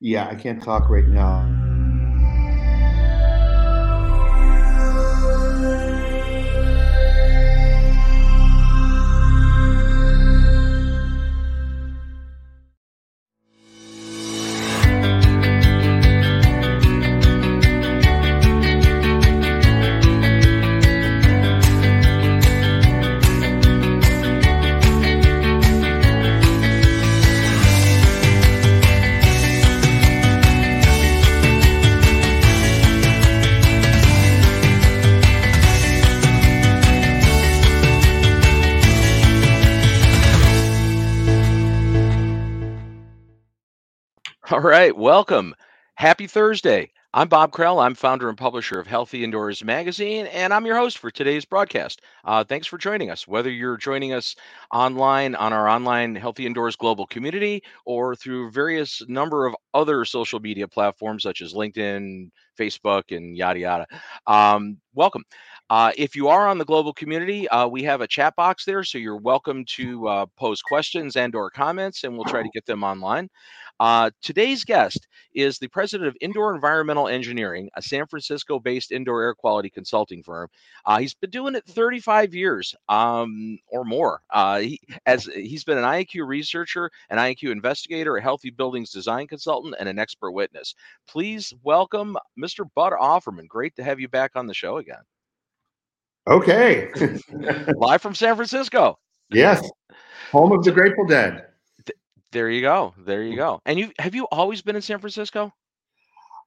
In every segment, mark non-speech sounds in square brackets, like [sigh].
Yeah, I can't talk right now. All right, welcome. Happy Thursday. I'm Bob Krell. I'm founder and publisher of Healthy Indoors Magazine, and I'm your host for today's broadcast. Uh, thanks for joining us. Whether you're joining us online on our online Healthy Indoors global community or through various number of other social media platforms such as LinkedIn, Facebook, and yada yada, um, welcome. Uh, if you are on the global community, uh, we have a chat box there, so you're welcome to uh, pose questions and/or comments, and we'll try to get them online. Uh, today's guest is the president of Indoor Environmental Engineering, a San Francisco based indoor air quality consulting firm. Uh, he's been doing it 35 years um, or more. Uh, he, as he's been an IAQ researcher, an IAQ investigator, a healthy buildings design consultant, and an expert witness. Please welcome Mr. Bud Offermann. Great to have you back on the show again. Okay. [laughs] Live from San Francisco. Yes. Home of the Grateful Dead. There you go. There you go. And you have you always been in San Francisco?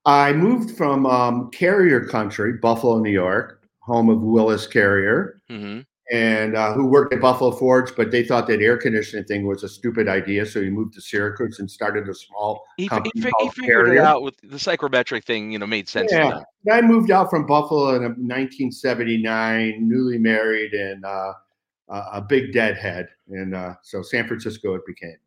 I moved from um, Carrier Country, Buffalo, New York, home of Willis Carrier, Mm-hmm. and uh, who worked at Buffalo Forge, but they thought that air conditioning thing was a stupid idea, so he moved to Syracuse and started a small He, company he, fi- he called figured it Carrier. out with the psychrometric thing. You know, made sense. Yeah. I moved out from Buffalo in 1979, newly married, and uh, a a big deadhead, and uh, so San Francisco it became.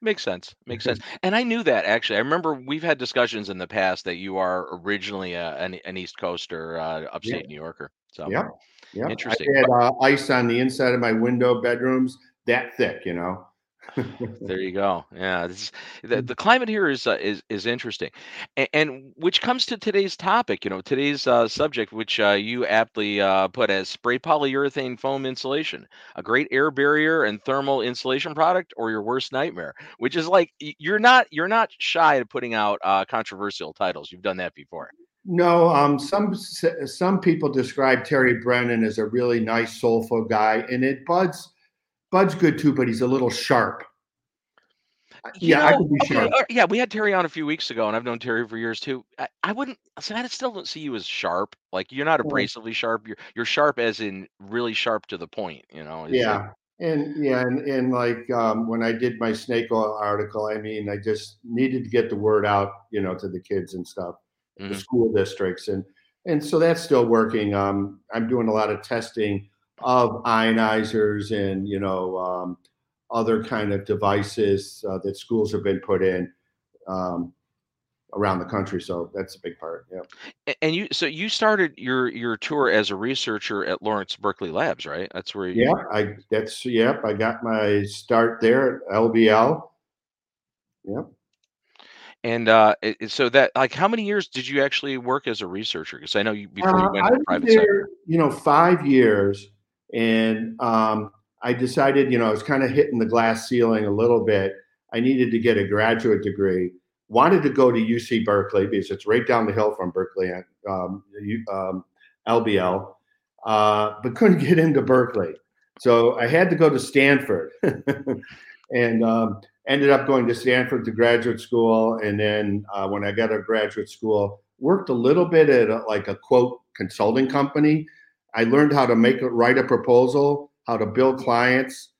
Makes sense. Makes sense. [laughs] And I knew that actually. I remember we've had discussions in the past that you are originally a, an, an East Coaster, uh, upstate New Yorker. So Yep. Yeah, Interesting. I had uh, ice on the inside of my window bedrooms, that thick, you know. There [laughs] you go. Yeah, this the the climate here is uh, is is interesting, and, and which comes to today's topic. You know, today's uh, subject, which uh, you aptly uh, put as spray polyurethane foam insulation, a great air barrier and thermal insulation product, or your worst nightmare. Which is like you're not you're not shy of putting out uh, controversial titles. You've done that before. No, um, some some people describe Terry Brennan as a really nice, soulful guy, and it Bud's Bud's good too, but he's a little sharp. You yeah, I know, can be okay, sharp. uh, yeah, we had Terry on a few weeks ago, and I've known Terry for years too. I, I wouldn't, so I still don't see you as sharp. Like you're not abrasively sharp. You're you're sharp as in really sharp to the point. You know. It's like- Yeah, and yeah, and, and like um, when I did my snake oil article, I mean, I just needed to get the word out, you know, to the kids and stuff, the Mhm. school districts, and and so that's still working. Um, I'm doing a lot of testing of ionizers and you know um, other kind of devices uh, that schools have been put in um, around the country. So that's a big part. Yeah. And you, so you started your your tour as a researcher at Lawrence Berkeley Labs, right? That's where you. Yeah, I that's yep. I got my start there at LBL. Yep. And uh, it, so that like, how many years did you actually work as a researcher? Because I know you before you Uh, went I to private there, sector. you know, five years, and um, I decided, you know, I was kind of hitting the glass ceiling a little bit. I needed to get a graduate degree. Wanted to go to UC Berkeley because it's right down the hill from Berkeley, um, um, LBL, uh, but [laughs] couldn't get into Berkeley. So I had to go to Stanford, [laughs] and um, ended up going to Stanford to graduate school. And then uh, when I got to graduate school, worked a little bit at a, like a quote consulting company. I learned how to make a write a proposal, how to build clients,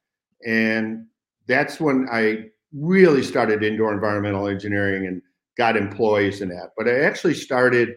and that's when I really started indoor environmental engineering and got employees in that. But I actually started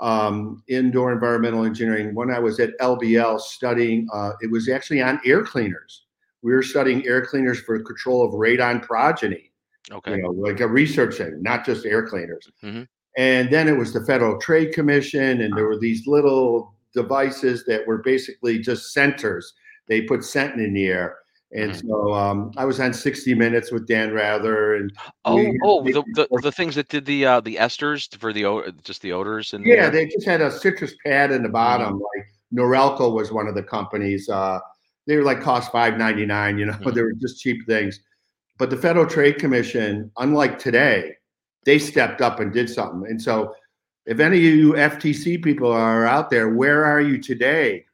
um, indoor environmental engineering when I was at LBL studying. Uh, it was actually on air cleaners. We were studying air cleaners for control of radon progeny Okay. you know, like a research center, not just air cleaners. Mhm. And then it was the Federal Trade Commission, and there were these little devices that were basically just centers. They put scent in the air, And Mhm. so um, I was on 60 Minutes with Dan Rather, and Oh, we oh, the the the things that did the, uh, the esters for the just the odors and Yeah, there? they just had a citrus pad in the bottom, like Norelco was one of the companies, uh, they were like cost $5.99, you know, Mhm. [laughs] they were just cheap things. But the Federal Trade Commission, unlike today, they stepped up and did something. And so if any of you FTC people are out there, where are you today?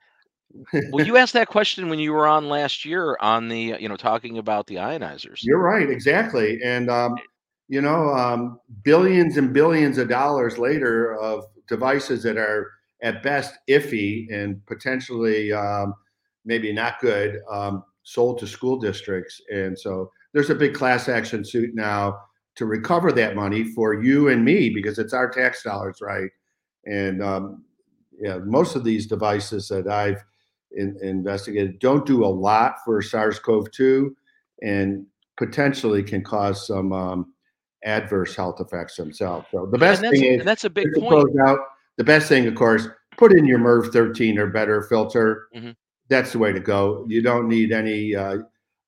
Well, you asked that question when you were on last year on the, you know, talking about the ionizers. You're right, exactly. And um, you know, um, billions and billions of dollars later of devices that are at best iffy and potentially um, maybe not good um, sold to school districts. And so there's a big class action suit now to recover that money for you and me because it's our tax dollars, right? And um, yeah, most of these devices that I've in, investigated don't do a lot for SARS-CoV-2 and potentially can cause some um, adverse health effects themselves. So the best thing is that's a big point. close out, the best thing, of course, put in your MERV 13 or better filter. Mhm. That's the way to go. You don't need any uh,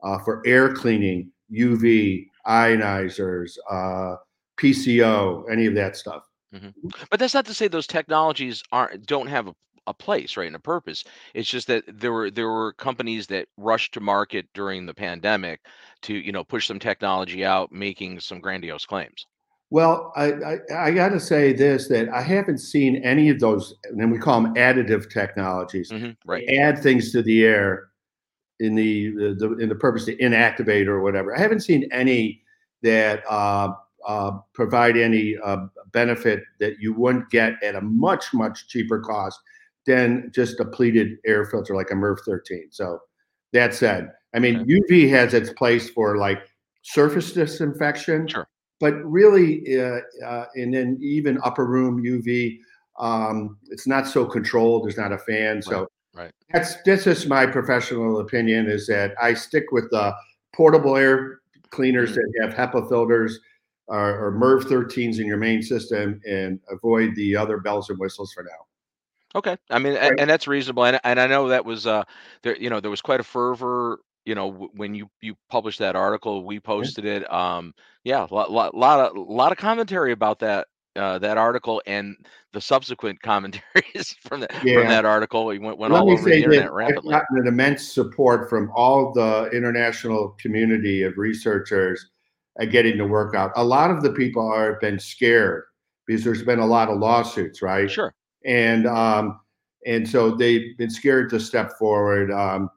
uh, for air cleaning, UV, ionizers, uh, PCO, any of that stuff. But that's not to say those technologies aren't don't have a, a place, right, and a purpose. It's just that there were there were companies that rushed to market during the pandemic to, you know, push some technology out, making some grandiose claims. Well, I, I, I got to say this that I haven't seen any of those, and we call them additive technologies, hmm right. add things to the air in the, the, the in the purpose to inactivate or whatever. I haven't seen any that uh, uh, provide any uh, benefit that you wouldn't get at a much much cheaper cost than just a pleated air filter like a MERV 13. So that said, I mean Okay. UV has its place for like surface disinfection, Sure. but really, uh, uh, and then even upper room UV, um, it's not so controlled. There's not a fan, so right. that's that's just my professional opinion. Is that I stick with the portable air cleaners Mhm. that have HEPA filters or, or MERV 13s in your main system, and avoid the other bells and whistles for now. Okay. I mean, Right. and that's reasonable. And and I know that was uh there, you know, there was quite a fervor, you know, w- when you you published that article, we posted it. Um, yeah, a lot lot lot of lot of commentary about that uh that article and the subsequent commentaries [laughs] from that from that article. We went went Let all over the internet I've rapidly. gotten an immense support from all the international community of researchers at getting the work out. A lot of the people are been scared because there's been a lot of lawsuits, right? Sure. and um, and so they've been scared to step forward. Um,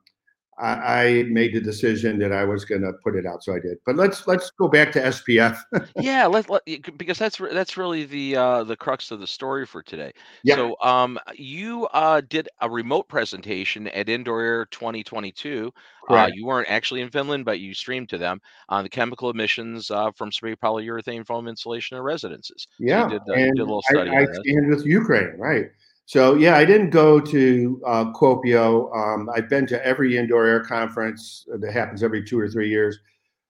I, I made the decision that I was going to put it out, so I did. But let's let's go back to SPF. [laughs] Yeah, let, let because that's that's really the uh the crux of the story for today. Yeah. So um you uh did a remote presentation at Indoor Air 2022. Uh you weren't actually in Finland, but you streamed to them on the chemical emissions uh from spray polyurethane foam insulation in residences. So Yeah, you did uh, you did a little study I, I stand with Ukraine, right? So yeah, I didn't go to uh. Um, I've been to every indoor air conference that happens every two or three years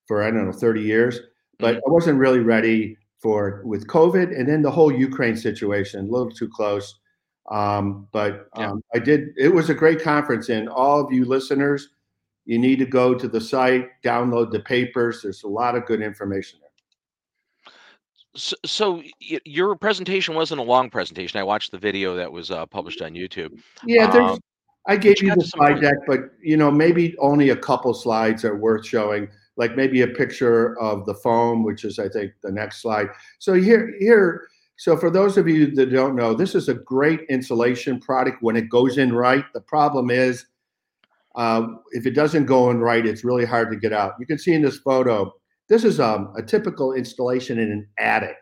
for I don't know thirty years, but Mhm. I wasn't really ready for with COVID and then the whole Ukraine situation, a little too close. Um, but Yeah. um, I did. It was a great conference, and all of you listeners, you need to go to the site, download the papers. There's a lot of good information there. So, so your presentation wasn't a long presentation. I watched the video that was uh, published on YouTube. Yeah, there's. Um, I gave you you the slide deck, but you know, maybe only a couple slides are worth showing. Like maybe a picture of the foam, which is I think the next slide. So here, here. So for those of you that don't know, this is a great insulation product when it goes in right. The problem is, uh, if it doesn't go in right, it's really hard to get out. You can see in this photo, this is um, a typical installation in an attic.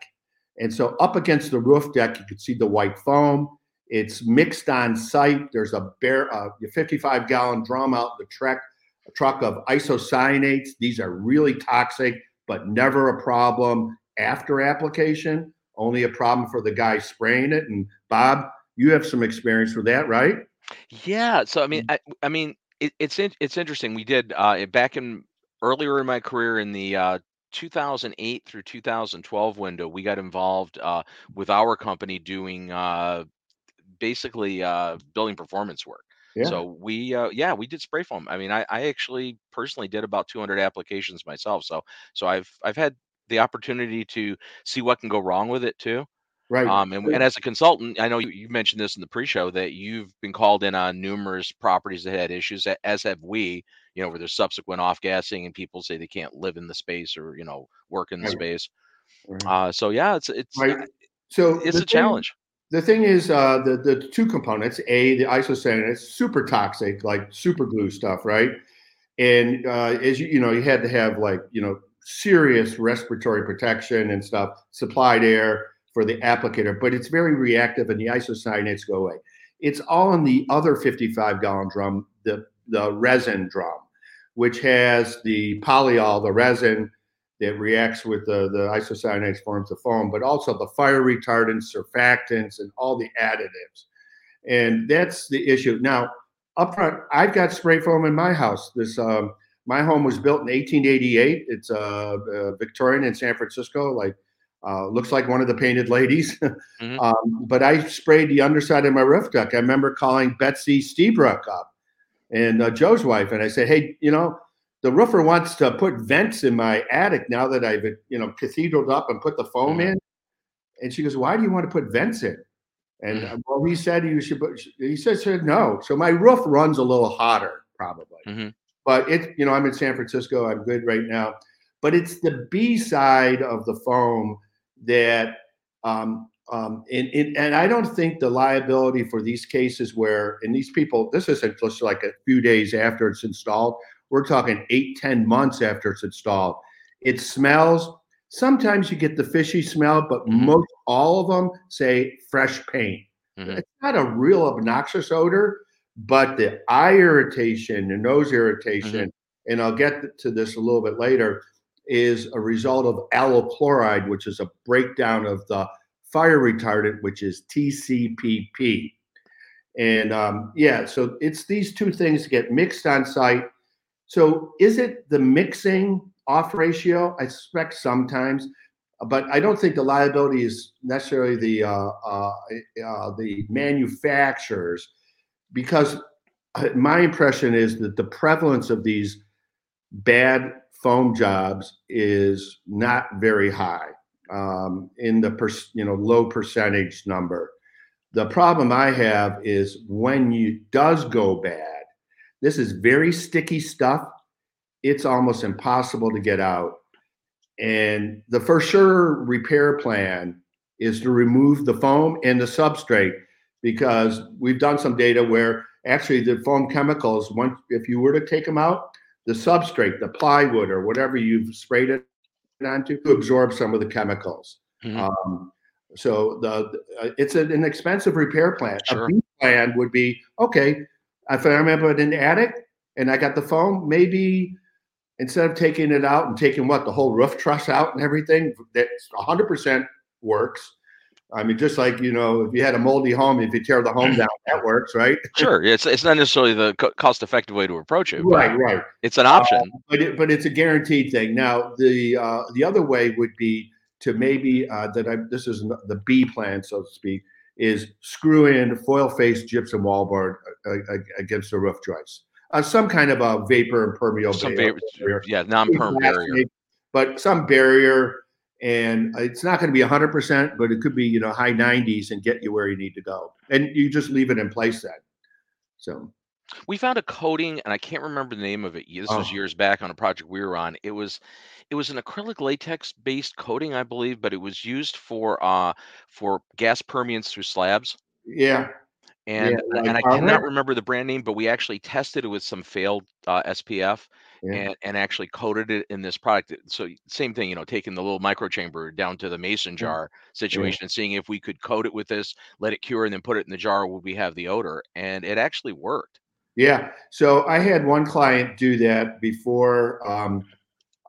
And so up against the roof deck, you can see the white foam. It's mixed on site. There's a bare, uh, 55 gallon drum out the truck, a truck of isocyanates. These are really toxic, but never a problem after application. Only a problem for the guy spraying it. And Bob, you have some experience with that, right? Yeah, so I mean, Mm. I, I mean, it, it's in, it's interesting. We did uh, back in earlier in my career in the uh, 2008 through 2012 window. We got involved uh, with our company doing uh, basically uh, building performance work. Yeah. So we, uh, yeah, we did spray foam. I mean, I, I actually personally did about 200 applications myself. So, so I've, I've had the opportunity to see what can go wrong with it too. Right. Um, and, and as a consultant, I know you, you mentioned this in the pre-show that you've been called in on numerous properties that had issues, as have we. You know, where there's subsequent off gassing and people say they can't live in the space or you know work in the right. space. Right. Uh, so yeah, it's it's right. so it's a thing, challenge. The thing is, uh, the the two components: a the isocyanate, super toxic, like super glue stuff, right? And uh, as you you know, you had to have like you know serious respiratory protection and stuff, supplied air for the applicator, but it's very reactive and the isocyanates go away. It's all in the other 55 gallon drum, the, the resin drum, which has the polyol, the resin that reacts with the, the isocyanates, forms the foam, but also the fire retardants, surfactants, and all the additives. And that's the issue. Now, up front, I've got spray foam in my house. This um, my home was built in 1888. It's uh, uh, Victorian in San Francisco, like uh, looks like one of the painted ladies. [laughs] mm-hmm. um, but I sprayed the underside of my roof duct. I remember calling Betsy Lstiburek up and uh, Joe's wife, and I said, "Hey, you know, the roofer wants to put vents in my attic now that I've you know cathedraled up and put the foam mm-hmm. in." And she goes, "Why do you want to put vents in?" And mm-hmm. well, he said you should. Put, he said, said no. So my roof runs a little hotter, probably. Mm-hmm. But it, you know, I'm in San Francisco. I'm good right now. But it's the B side of the foam that um, um, and, and, and I don't think the liability for these cases where, and these people, this isn't just like a few days after it's installed. We're talking eight, ten months after it's installed. It smells. Sometimes you get the fishy smell, but mm-hmm. most all of them say fresh paint. Mm-hmm. It's not a real obnoxious odor, but the eye irritation, the nose irritation, mm-hmm. and I'll get to this a little bit later is a result of allyl chloride, which is a breakdown of the fire retardant, which is TCPP. And um, yeah, so it's these two things get mixed on site. So is it the mixing off ratio? I suspect sometimes, but I don't think the liability is necessarily the uh, uh, uh, the manufacturers, because uh, my impression is that the prevalence of these bad foam jobs is not very high um, in the per, you know low percentage number. The problem I have is when you does go bad. This is very sticky stuff. It's almost impossible to get out. And the for sure repair plan is to remove the foam and the substrate because we've done some data where actually the foam chemicals, once if you were to take them out, the substrate, the plywood or whatever you've sprayed it onto, to absorb some of the chemicals. Mm-hmm. Um, so the, uh, it's an, expensive repair plan. Sure. A B plan would be okay. If I remember in the attic and I got the foam, maybe instead of taking it out and taking what the whole roof truss out and everything, that 100% works. I mean, just like you know, if you had a moldy home, if you tear the home down, that works, right? [laughs] Sure, it's it's not necessarily the cost-effective way to approach it, right? Right. It's an option, uh, but it, but it's a guaranteed thing. Now, the uh, the other way would be to maybe uh, that I this is the B plan, so to speak, is screw in foil face gypsum wallboard uh, uh, against the roof joists, uh, some kind of a vapor impermeable, some vapor, yeah, non-perm barrier, but some barrier and it's not going to be 100% but it could be you know high 90s and get you where you need to go. And you just leave it in place then. So. We found a coating and i can't remember the name of it. This oh. was years back on a project we were on. It was it was an acrylic latex based coating i believe but it was used for uh for gas permeance through slabs. Yeah and yeah, like and I cannot remember the brand name, but we actually tested it with some failed uh, SPF yeah. and and actually coated it in this product. So same thing, you know, taking the little micro chamber down to the mason jar yeah. situation and seeing if we could coat it with this, let it cure, and then put it in the jar. Would we have the odor? And it actually worked. Yeah. So I had one client do that before um,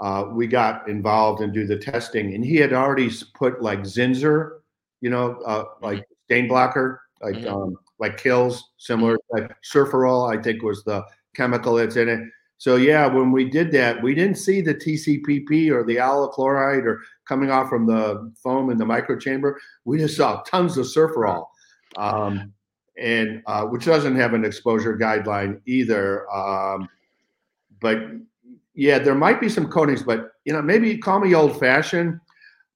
uh, we got involved and do the testing, and he had already put like Zinsser, you know, uh, like mm-hmm. stain blocker, like. Mm-hmm. Um, like Kilz, similar like Surfynol, I think was the chemical that's in it. So yeah, when we did that, we didn't see the TCPP or the allyl chloride or coming off from the foam in the microchamber. We just saw tons of Surfynol. Um, and uh, which doesn't have an exposure guideline either. Um, but yeah, there might be some coatings, but you know, maybe call me old fashioned.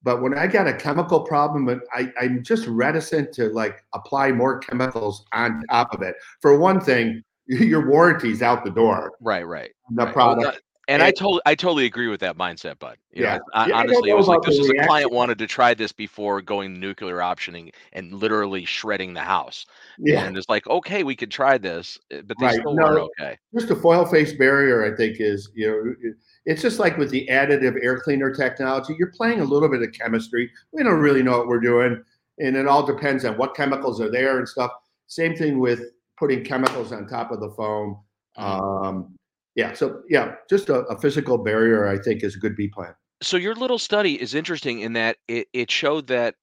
But when I got a chemical problem, I, I'm just reticent to like apply more chemicals on top of it. For one thing, [laughs] your warranty's out the door. Right, right. The right. product. Well, and, I totally, I totally agree with that mindset, bud. You Yeah. know, I, Yeah, honestly, it was like this the is a client wanted to try this before going nuclear optioning and literally shredding the house. yeah, And it's like, okay, we could try this, eh, but they Right. still No. weren't okay. just a foil face barrier, I think, is you know, it's just like with the additive air cleaner technology. You're playing a little bit of chemistry. We don't really know what we're doing, and it all depends on what chemicals are there and stuff. Same thing with putting chemicals on top of the foam. Mhm. Um, yeah, so yeah, just a, a physical barrier, I think, is a good B plan. So your little study is interesting in that it, it showed that th-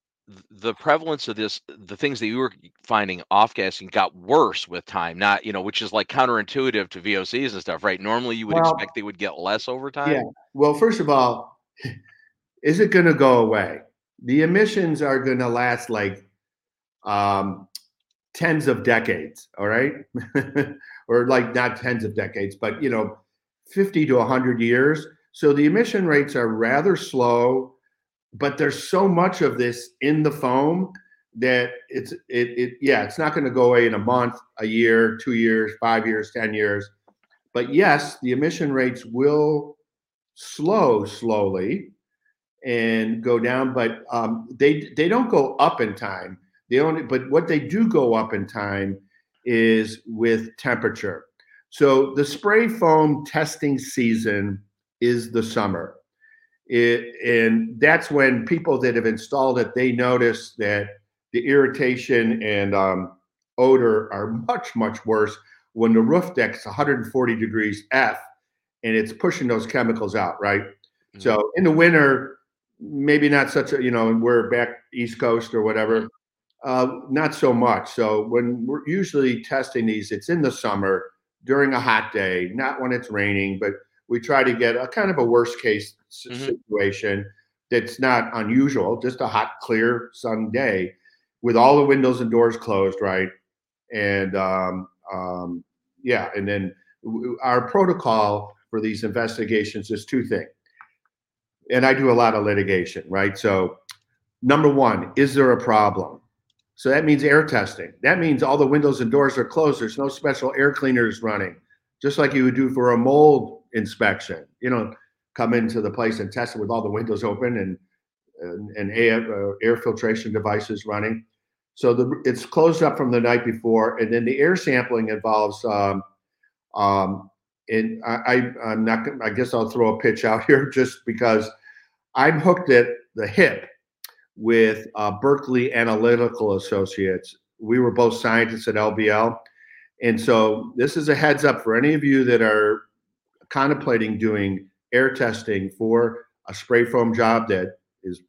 the prevalence of this, the things that you were finding off gassing got worse with time, not, you know, which is like counterintuitive to VOCs and stuff, right? Normally you would Well, expect they would get less over time. Yeah. Well, first of all, [laughs] is it going to go away? The emissions are going to last like um, tens of decades. All right, [laughs] or like not tens of decades, but you know, fifty to hundred years. So the emission rates are rather slow, but there's so much of this in the foam that it's it, it yeah, it's not going to go away in a month, a year, two years, five years, ten years. But yes, the emission rates will slow slowly and go down, but um, they they don't go up in time. They only but what they do go up in time is with temperature. So the spray foam testing season is the summer. It, and that's when people that have installed it they notice that the irritation and um, odor are much much worse when the roof deck's 140 degrees F and it's pushing those chemicals out, right? Mhm. So in the winter, maybe not such a, you know, we're back East Coast or whatever, uh, not so much. So when we're usually testing these, it's in the summer during a hot day, not when it's raining, but we try to get a kind of a worst case Mhm. situation that's not unusual, just a hot, clear sun day with all the windows and doors closed, right? And um, um, yeah, and then our protocol for these investigations is two things. And I do a lot of litigation, right? So, number one, is there a problem? So that means air testing. That means all the windows and doors are closed. There's no special air cleaners running, just like you would do for a mold inspection. You know, come into the place and test it with all the windows open and and, and air, uh, air filtration devices running. So the, it's closed up from the night before, and then the air sampling involves. Um, um, and I, I, I'm not. I guess I'll throw a pitch out [laughs] here just because I'm hooked at the hip with uh, Berkeley Analytical Associates. We were both scientists at LBL, and so this is a heads up for any of you that are contemplating doing air testing for a spray foam job that is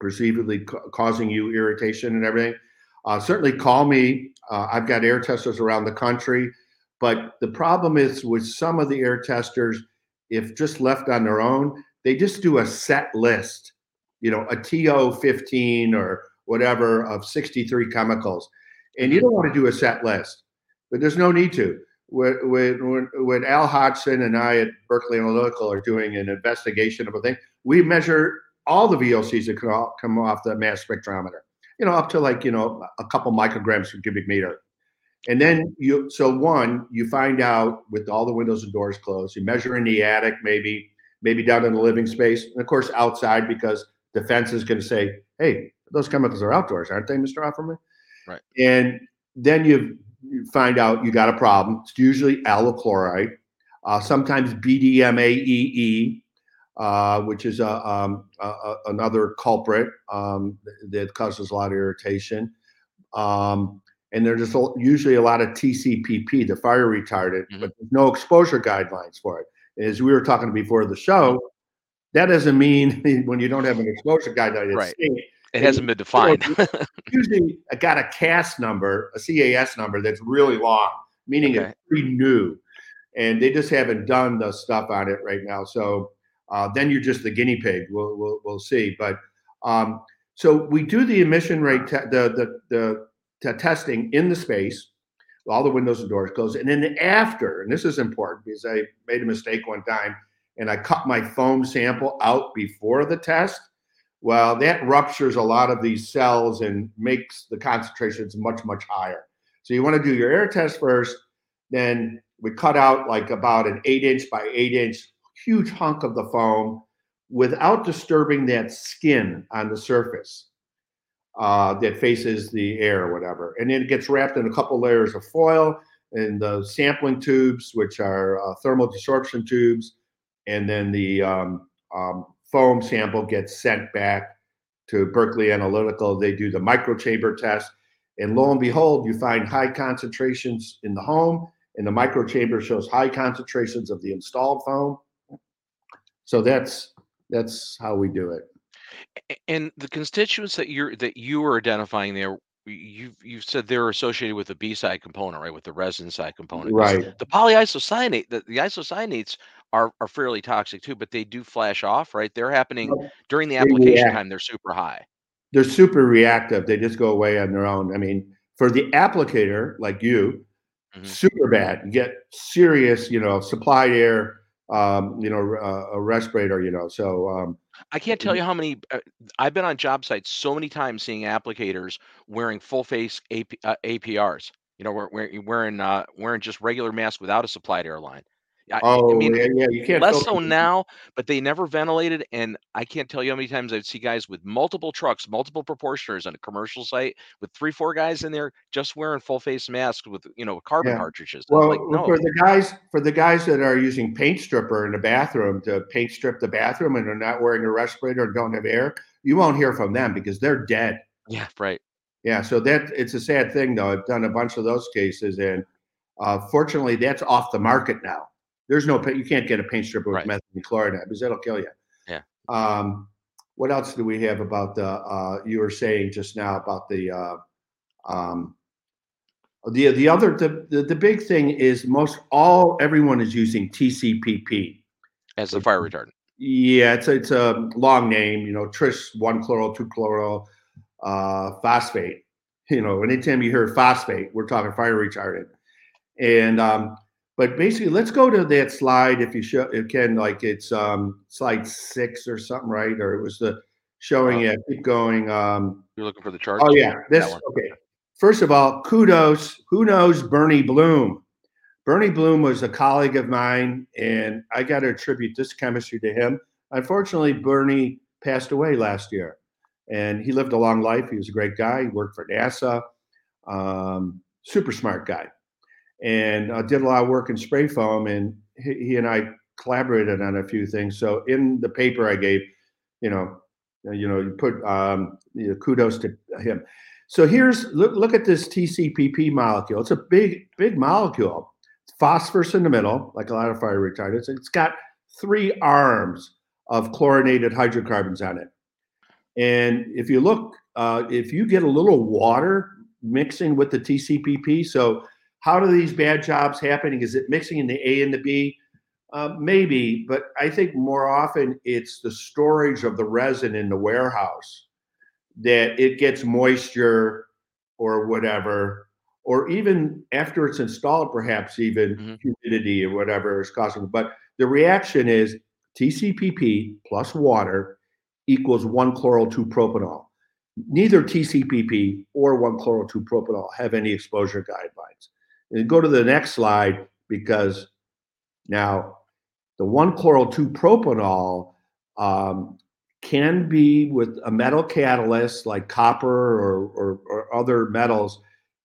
perceivably ca- causing you irritation and everything. Uh, certainly call me. Uh, I've got air testers around the country. But the problem is with some of the air testers, if just left on their own, they just do a set list, you know, a TO 15 or whatever of 63 chemicals. And you don't want to do a set list, but there's no need to. When, when, when Al Hodgson and I at Berkeley Analytical are doing an investigation of a thing, we measure all the VOCs that come off, the mass spectrometer, you know, up to like, you know, a couple micrograms per cubic meter. And then you, so one, you find out with all the windows and doors closed, you measure in the attic, maybe, maybe down in the living space, and of course outside because the defense is going to say, hey, those chemicals are outdoors, aren't they, Mr. Offermann? Right. And then you, you find out you got a problem. It's usually allyl chloride, uh, sometimes BDMAEE, uh, which is a, um, a, a- another culprit um, that causes a lot of irritation. Um, and there's just usually a lot of TCPP, the fire retardant, Mhm. but there's no exposure guidelines for it. As we were talking before the show, that doesn't mean [laughs] when you don't have an exposure guideline, it's Right. safe. It hasn't been defined. usually I got a CAS number, a CAS number that's really long, meaning Okay. it's pretty new, and they just haven't done the stuff on it right now. So uh, then you're just the guinea pig. We'll we'll, we'll see. But um, so we do the emission rate, te- the, the the the testing in the space. all the windows and doors closed. And then after, and this is important because I made a mistake one time and I cut my foam sample out before the test. Well, that ruptures a lot of these cells and makes the concentrations much, much higher. So you want to do your air test first. Then we cut out like about an eight inch by eight inch huge hunk of the foam without disturbing that skin on the surface uh, that faces the air or whatever. And then it gets wrapped in a couple layers of foil and the sampling tubes, which are uh, thermal desorption tubes. And then the um, um, foam sample gets sent back to Berkeley Analytical. They do the microchamber test. And lo and behold, you find high concentrations in the home, and the microchamber shows high concentrations of the installed foam. So that's that's how we do it. And the constituents that you're that you are identifying there, you've you've said they're associated with the B side component, right? With the resin side component. Right. The polyisocyanate, the, the isocyanates are are fairly toxic too, but they do flash off, right? They're happening during the application time. They're super high. They're super reactive. They just go away on their own. I mean, for the applicator like you, mm-hmm. super bad. You get serious, you know, supplied air um, you know, uh, a respirator, you know. So um, I can't tell you how many uh, I've been on job sites so many times seeing applicators wearing full face AP, uh, APRs. You know, wearing wearing uh, wearing just regular masks without a supplied airline. I, oh, I mean, yeah, yeah, you can't. Less so now, but they never ventilated, and I can't tell you how many times I'd see guys with multiple trucks, multiple proportioners on a commercial site with three, four guys in there just wearing full face masks with you know carbon yeah. cartridges. Well, like, no. for the guys, for the guys that are using paint stripper in the bathroom to paint strip the bathroom and are not wearing a respirator and don't have air, you won't hear from them because they're dead. Yeah, right. Yeah, so that it's a sad thing though. I've done a bunch of those cases, and uh, fortunately, that's off the market now. There's no you can't get a paint stripper with right. methylene chloride because that'll kill you. Yeah. Um, what else do we have about the? Uh, you were saying just now about the. Uh, um, the the other the, the, the big thing is most all everyone is using TCPP as a fire retardant. Yeah, it's a, it's a long name. You know, tris one chloro two chloro uh, phosphate. You know, anytime you hear phosphate, we're talking fire retardant. And um, but basically, let's go to that slide if you show it can like it's um slide six or something, right? Or it was the showing it. Keep going. Um, You're looking for the chart. Oh yeah, this okay. First of all, kudos. Who knows Bernie Bloom? Bernie Bloom was a colleague of mine, and I got to attribute this chemistry to him. Unfortunately, Bernie passed away last year, and he lived a long life. He was a great guy. He worked for NASA. Um, super smart guy and uh, did a lot of work in spray foam. And he, he, and I collaborated on a few things. So in the paper I gave, you know, uh, you know, you put um, you know, kudos to him. So here's look, look at this TCPP molecule. It's a big big molecule. phosphorus in the middle, like a lot of fire retardants. It's got three arms of chlorinated hydrocarbons on it. And if you look, uh, if you get a little water mixing with the TCPP, so how do these bad jobs happening? Is it mixing in the A and the B? Uh, maybe, but I think more often it's the storage of the resin in the warehouse that it gets moisture or whatever, or even after it's installed, perhaps even mm-hmm. humidity or whatever is causing. But the reaction is TCPP plus water equals one chloro two propanol. Neither TCPP or one chloro two propanol have any exposure guidelines. And go to the next slide because now the one chloro 2 propanol um, can be with a metal catalyst like copper or, or, or, other metals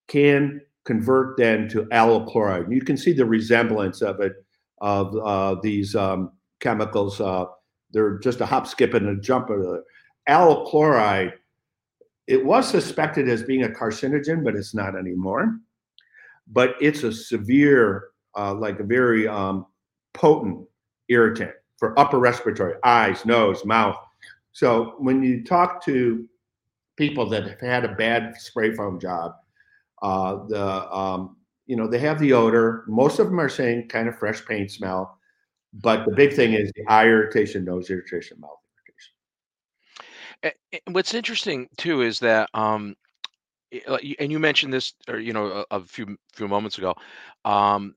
can convert then to allyl chloride. You can see the resemblance of it of uh, these um, chemicals. Uh, they're just a hop, skip, and a jump. Allyl chloride. It was suspected as being a carcinogen, but it's not anymore but it's a severe, uh, like a very um, potent irritant for upper respiratory, eyes, nose, mouth. So when you talk to people that have had a bad spray foam job, uh, the um, you know they have the odor. Most of them are saying kind of fresh paint smell, but the big thing is the eye irritation, nose irritation, mouth irritation. What's interesting too is that um, and you mentioned this, or you know, a, a few few moments ago, um,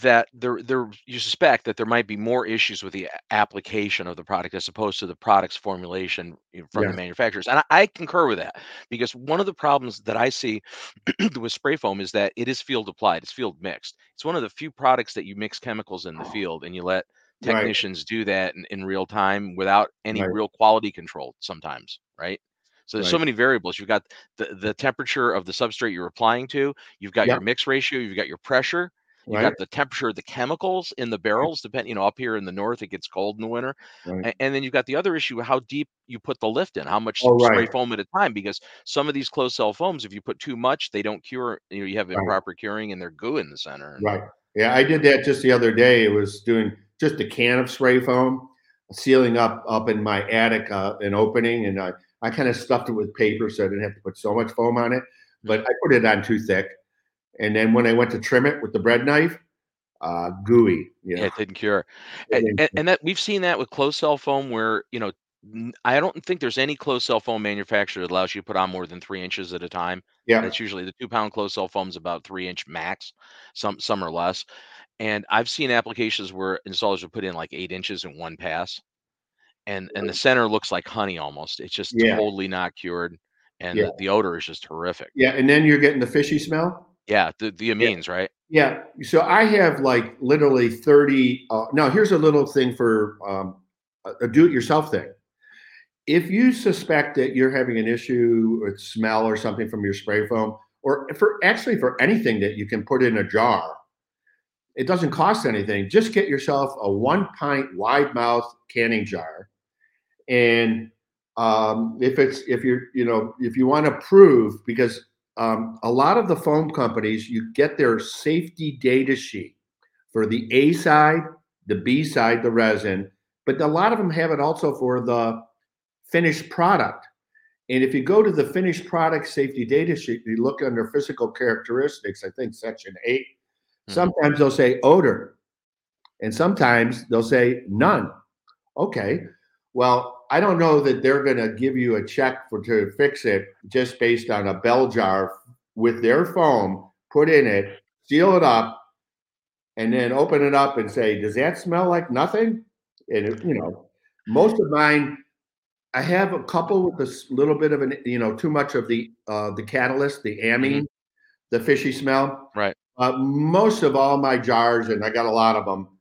that there there you suspect that there might be more issues with the application of the product as opposed to the product's formulation from the manufacturers. And I, I concur with that because one of the problems that I see [clears throat] with spray foam is that it is field applied, it's field mixed. It's one of the few products that you mix chemicals in the field and you let Right. technicians do that in, in real time without any Right. real quality control sometimes, right? So there's so many variables. You've got the, the temperature of the substrate you're applying to, you've got your mix ratio, you've got your pressure, you Right. got the temperature of the chemicals in the barrels, depending you know, up here in the north, it gets cold in the winter. Right. And then you've got the other issue, how deep you put the lift in, how much Oh, spray right. foam at a time, because some of these closed cell foams, if you put too much, they don't cure, you know, you have Right. improper curing and they're goo in the center. Right. Yeah, I did that just the other day. It was doing just a can of spray foam, sealing up up in my attic, uh, an opening, and I I kind of stuffed it with paper so I didn't have to put so much foam on it. But I put it on too thick, and then when I went to trim it with the bread knife, uh, gooey. You yeah, it didn't cure. It And, didn't and, and that we've seen that with closed cell foam where, you know, I don't think there's any closed cell foam manufacturer that allows you to put on more than three inches at a time. yeah, That's usually the two pound closed cell foam is about three inch max. Some some are less. And I've seen applications where installers will put in like eight inches in one pass, and and the center looks like honey almost. It's just Yeah. totally not cured, and Yeah. the, the odor is just horrific. yeah, and then you're getting the fishy smell. Yeah, the the amines, right? Yeah. So I have like literally 30. Uh, now, here's a little thing for um, a, a do it yourself thing. If you suspect that you're having an issue with smell or something from your spray foam, or for actually for anything that you can put in a jar, it doesn't cost anything. Just get yourself a one pint wide mouth canning jar. And um, if it's, if you're, you know, if you want to prove, because um, a lot of the foam companies, you get their safety data sheet for the A side, the B side, the resin, but a lot of them have it also for the finished product. And if you go to the finished product safety data sheet, you look under physical characteristics, I think section 8 Mhm. sometimes they'll say odor, and sometimes they'll say none. Okay, well, I don't know that they're going to give you a check for to fix it just based on a bell jar with their foam, put in it, seal it up, and then open it up and say, "Does that smell like nothing?" And it, you know, most of mine, I have a couple with a little bit of an, you know, too much of the uh, the catalyst, the amine, the fishy smell. Right. Uh, most of all my jars, and I got a lot of them,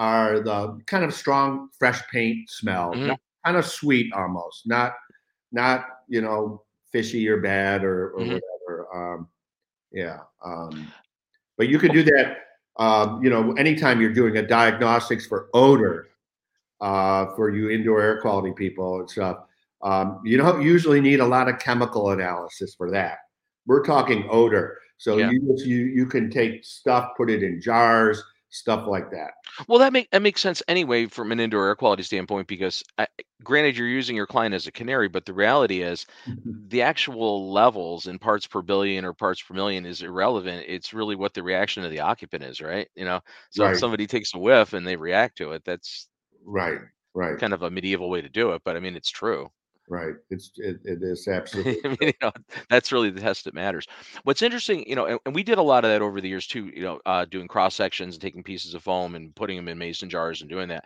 are the kind of strong, fresh paint smell, Mhm. not- kind of sweet almost, not not you know fishy or bad or, or Mhm. whatever. Um, yeah, um, but you can do that. Um, you know, anytime you're doing a diagnostics for odor, uh, for you indoor air quality people and stuff, um, you don't usually need a lot of chemical analysis for that. We're talking odor, so Yeah. you you you can take stuff, put it in jars, stuff like that. Well, that make that makes sense anyway from an indoor air quality standpoint because, I, granted, you're using your client as a canary, but the reality is mm-hmm. the actual levels in parts per billion or parts per million is irrelevant. It's really what the reaction of the occupant is, right? You know, so if somebody takes a whiff and they react to it, that's Right, right, kind of a medieval way to do it, but I mean, it's true. Right. It's it, it is [laughs] absolutely I mean, you know, that's really the test that matters. What's interesting, you know, and, and we did a lot of that over the years too, you know, uh, doing cross sections and taking pieces of foam and putting them in mason jars and doing that.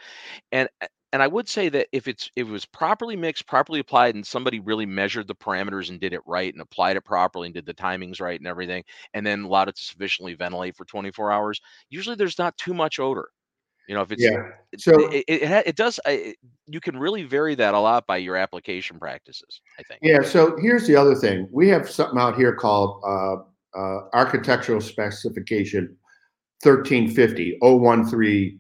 And and I would say that if it's if it was properly mixed, properly applied, and somebody really measured the parameters and did it right and applied it properly and did the timings right and everything, and then allowed it to sufficiently ventilate for 24 hours, usually there's not too much odor. You know, if it's yeah. So it, it, ha- it does I- it, you can really vary that a lot by your application practices, I think. Yeah, so here's the other thing. We have something out here called uh, uh, Architectural Specification 1350, 01350.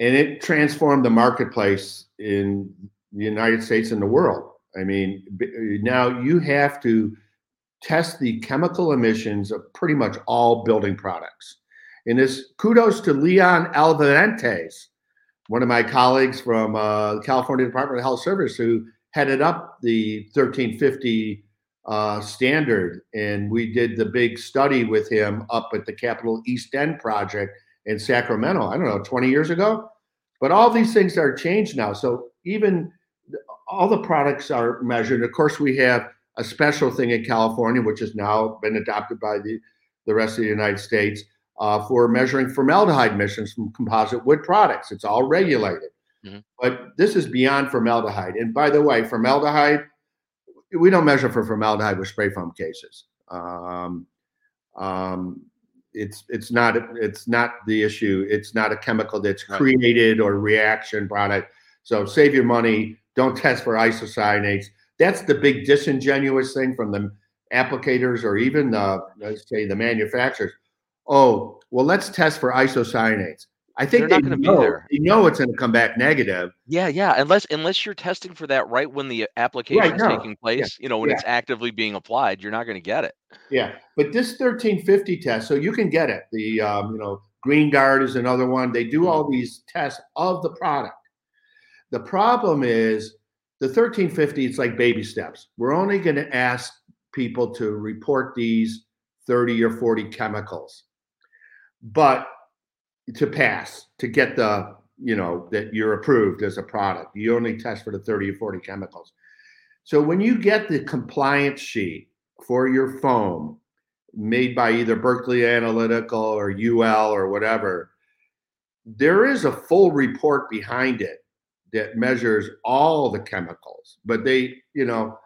And it transformed the marketplace in the United States and the world. I mean, now you have to test the chemical emissions of pretty much all building products. And this kudos to Leon Alevantis, one of my colleagues from uh, California Department of Health Service, who headed up the 1350 uh, standard. And we did the big study with him up at the Capitol East End project in Sacramento, I don't know, 20 years ago. But all these things are changed now. So even all the products are measured. Of course, we have a special thing in California, which has now been adopted by the, the rest of the United States uh, for measuring formaldehyde emissions from composite wood products. It's all regulated. Mm-hmm. But this is beyond formaldehyde. And by the way, formaldehyde, we don't measure for formaldehyde with spray foam cases. Um, um, it's it's not it's not the issue. It's not a chemical that's right. created or reaction product. So save your money. Don't test for isocyanates. That's the big disingenuous thing from the applicators or even the let's say the manufacturers. Oh, well, let's test for isocyanates. I think they're not going to be there. They know it's going to come back negative. Yeah, yeah. Unless unless you're testing for that right when the application right, is no. taking place, yeah. you know, when yeah. it's actively being applied, you're not going to get it. Yeah, but this 1350 test, so you can get it. The um, you know, Green Guard is another one. They do all these tests of the product. The problem is the 1350. It's like baby steps. We're only going to ask people to report these 30 or 40 chemicals, but to pass to get the you know that you're approved as a product. You only test for the 30 or 40 chemicals. So when you get the compliance sheet for your foam made by either berkeley analytical or ul or whatever there is a full report behind it that measures all the chemicals. But they you know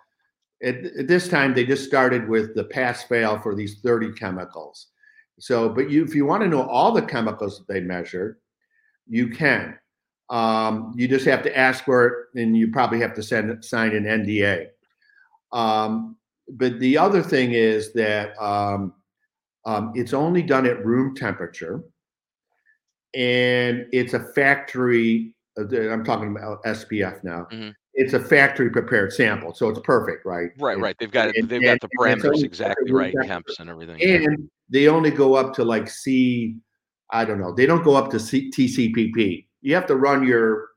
at, at this time they just started with the pass fail for these 30 chemicals so, but you, if you want to know all the chemicals that they measured, you can. Um, you just have to ask for it, and you probably have to send sign an NDA. Um, but the other thing is that um, um, it's only done at room temperature, and it's a factory. Uh, I'm talking about SPF now. Mm-hmm. It's a factory prepared sample, so it's perfect, right? Right, right. They've got it. They've and, got the parameters exactly right, temps and everything. And they only go up to like C, I don't know. They don't go up to C, TCPP. You have to run your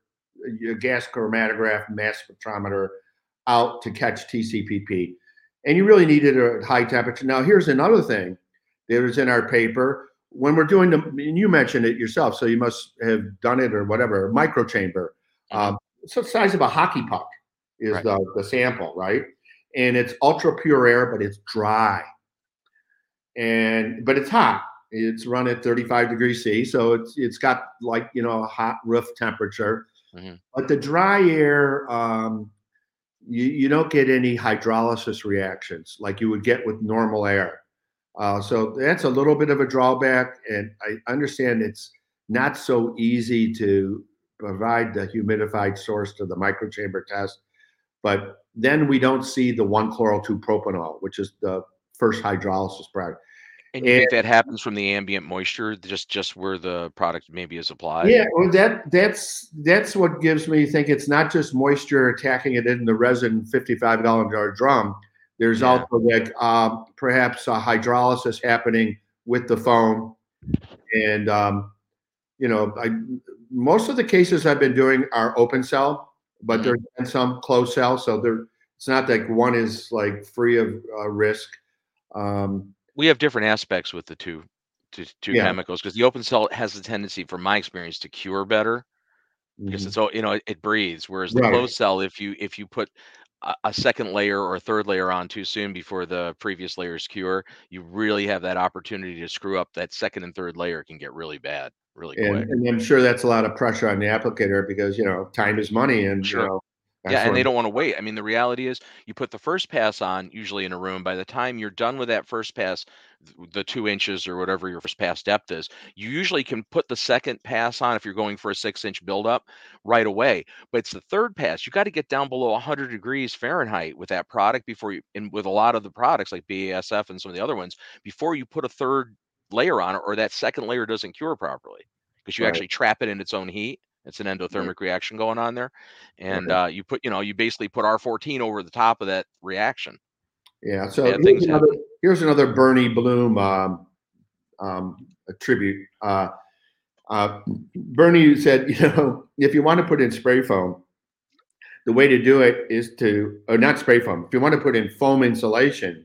your gas chromatograph mass spectrometer out to catch TCPP, and you really need it at high temperature. Now, here's another thing that was in our paper when we're doing the. And you mentioned it yourself, so you must have done it or whatever. Microchamber, um, it's the size of a hockey puck is right. the, the sample, right? And it's ultra pure air, but it's dry and but it's hot. It's run at 35 degrees C, so it's it's got like you know a hot roof temperature. Mm-hmm. But the dry air, um, you you don't get any hydrolysis reactions like you would get with normal air. Uh, so that's a little bit of a drawback, and I understand it's not so easy to provide the humidified source to the microchamber test. But then we don't see the 1-chloro-2 propanol, which is the first hydrolysis product. And you think that happens from the ambient moisture, just just where the product maybe is applied? Yeah, well, that that's that's what gives me think it's not just moisture attacking it in the resin fifty-five gallon jar drum. There's yeah. also like um, perhaps a hydrolysis happening with the foam, and um, you know, I most of the cases I've been doing are open cell, but mm-hmm. there's been some closed cell, so there it's not like one is like free of uh, risk. Um, we have different aspects with the two two, two yeah. chemicals because the open cell has a tendency, from my experience, to cure better because mm-hmm. it's all you know it, it, breathes. Whereas the right. closed cell, if you if you put a, a, second layer or a third layer on too soon before the previous layers cure, you really have that opportunity to screw up. That second and third layer can get really bad really and, quick. And I'm sure that's a lot of pressure on the applicator because you know time is money, and sure. you know yeah, and they don't want to wait. I mean, the reality is you put the first pass on, usually in a room, by the time you're done with that first pass, the two inches or whatever your first pass depth is, you usually can put the second pass on if you're going for a six inch buildup right away. But it's the third pass. You got to get down below 100 degrees Fahrenheit with that product before you, and with a lot of the products like BASF and some of the other ones, before you put a third layer on it or that second layer doesn't cure properly because you right. actually trap it in its own heat. It's an endothermic right. reaction going on there, and uh, you put you know you basically put R14 over the top of that reaction. Yeah. So here's another, here's another Bernie Bloom um, um, tribute. Uh, uh, Bernie said, [laughs] you know, if you want to put in spray foam, the way to do it is to, or not spray foam. If you want to put in foam insulation,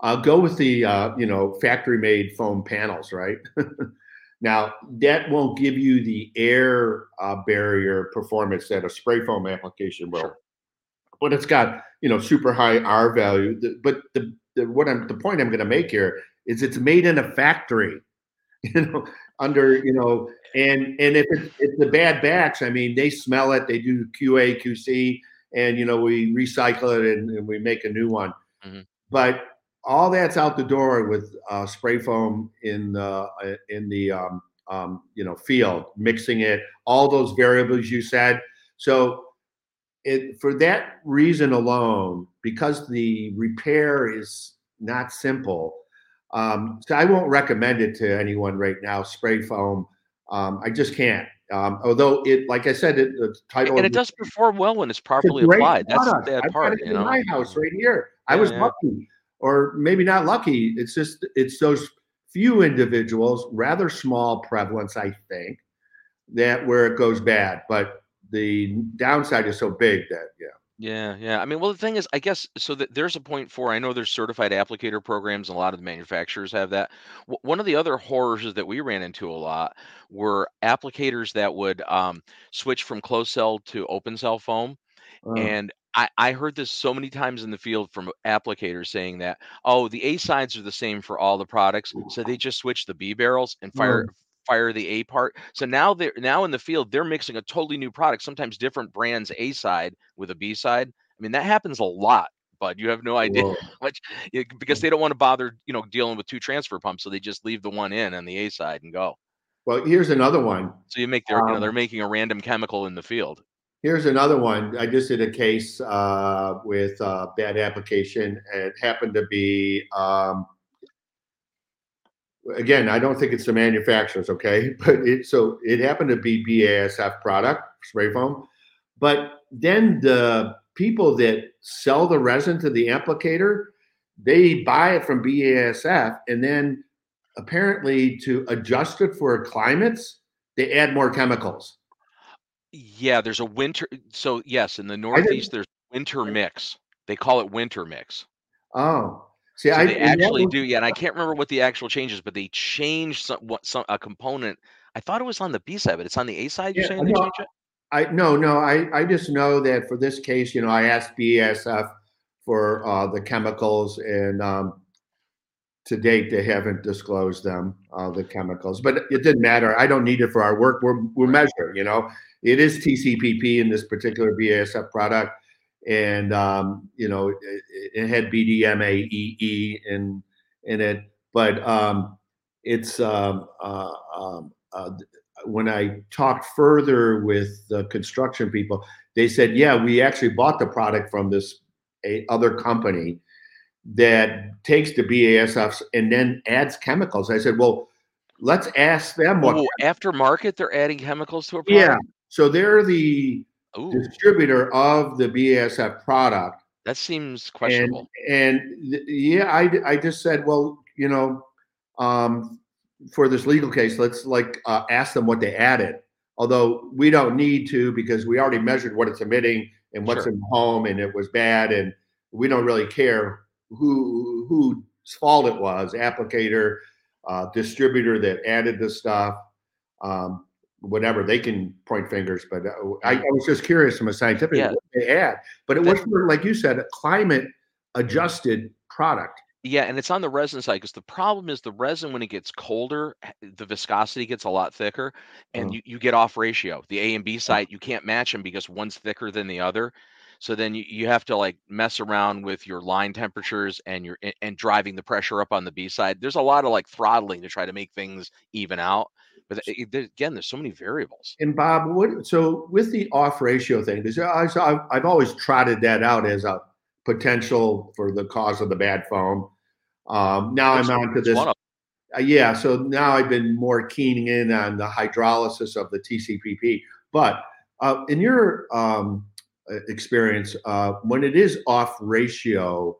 uh, go with the uh, you know factory made foam panels, right? [laughs] Now, that won't give you the air uh, barrier performance that a spray foam application will. Sure. but it's got you know super high R value. But the, the what I'm the point I'm going to make here is it's made in a factory, [laughs] you know, under you know, and and if it's, it's the bad batch, I mean, they smell it, they do QA QC, and you know we recycle it and, and we make a new one. Mm-hmm. But all that's out the door with uh, spray foam in the uh, in the um, um, you know field, mixing it, all those variables you said. So it, for that reason alone, because the repair is not simple, um, so I won't recommend it to anyone right now. Spray foam, um, I just can't. Um, although it, like I said, it, the title and it does perform well when it's properly applied. That's the bad I've part. in know? my house right here. Yeah, I was yeah. lucky, or maybe not lucky. It's just it's those few individuals, rather small prevalence, I think, that where it goes bad. But the downside is so big that yeah. Yeah, yeah. I mean, well, the thing is, I guess, so that there's a point for, I know there's certified applicator programs, and a lot of the manufacturers have that. W- one of the other horrors that we ran into a lot were applicators that would um, switch from closed cell to open cell foam. Uh, And I, I heard this so many times in the field from applicators saying that, oh, the A sides are the same for all the products. So they just switch the B barrels and fire uh, fire the A part. So now they're now in the field, they're mixing a totally new product, sometimes different brands A side with a B side. I mean, that happens a lot, but you have no idea much [laughs] because they don't want to bother, you know, dealing with two transfer pumps, so they just leave the one in on the A side and go. Well, here's another one. So you make their, um, you know, they're um making a random chemical in the field. Here's another one. I just did a case uh, with uh, bad application. It happened to be um, again, I don't think it's the manufacturers, okay? [laughs] But it so it happened to be BASF product, spray foam. But then the people that sell the resin to the applicator, they buy it from BASF and then apparently to adjust it for climates, they add more chemicals. Yeah, there's a winter so yes, in the Northeast there's winter mix. They call it winter mix. Oh, See, so I, they actually was, do. Yeah, and I can't remember what the actual changes, but they changed some what some a component. I thought it was on the B side, but it's on the A side. You're yeah, saying they changed it? I no, no. I I just know that for this case, you know, I asked BASF for uh, the chemicals, and um, to date they haven't disclosed them uh, the chemicals. But it didn't matter. I don't need it for our work. We're we're measuring. You know, it is TCPP in this particular BASF product and um, you know it, it, had BDMAEE in in it, but um, it's um, uh, um, uh, when I talked further with the construction people, they said, "Yeah, we actually bought the product from this a, other company that takes the BASFs and then adds chemicals." I said, "Well." Let's ask them what. Oh, aftermarket, they're adding chemicals to a product. Yeah, so they're the Ooh. distributor of the BASF product. That seems questionable. And, and yeah, I, I just said, well, you know, um, for this legal case, let's like uh, ask them what they added. Although we don't need to because we already measured what it's emitting and what's sure. in the home, and it was bad, and we don't really care who whose fault it was, applicator, uh, distributor that added the stuff. Um, whatever they can point fingers but uh, I, I, was just curious from a scientific yeah. they add but it was for, like you said a climate adjusted product yeah and it's on the resin side because the problem is the resin when it gets colder the viscosity gets a lot thicker and oh. you, you get off ratio the a and b side you can't match them because one's thicker than the other so then you, you have to like mess around with your line temperatures and your and driving the pressure up on the b side there's a lot of like throttling to try to make things even out but again, there's so many variables. And Bob, what so with the off ratio thing? Because I've, I've always trotted that out as a potential for the cause of the bad foam. Um, now I'm on to this. Uh, yeah, so now I've been more keening in on the hydrolysis of the TCPP. But uh, in your um, experience, uh, when it is off ratio,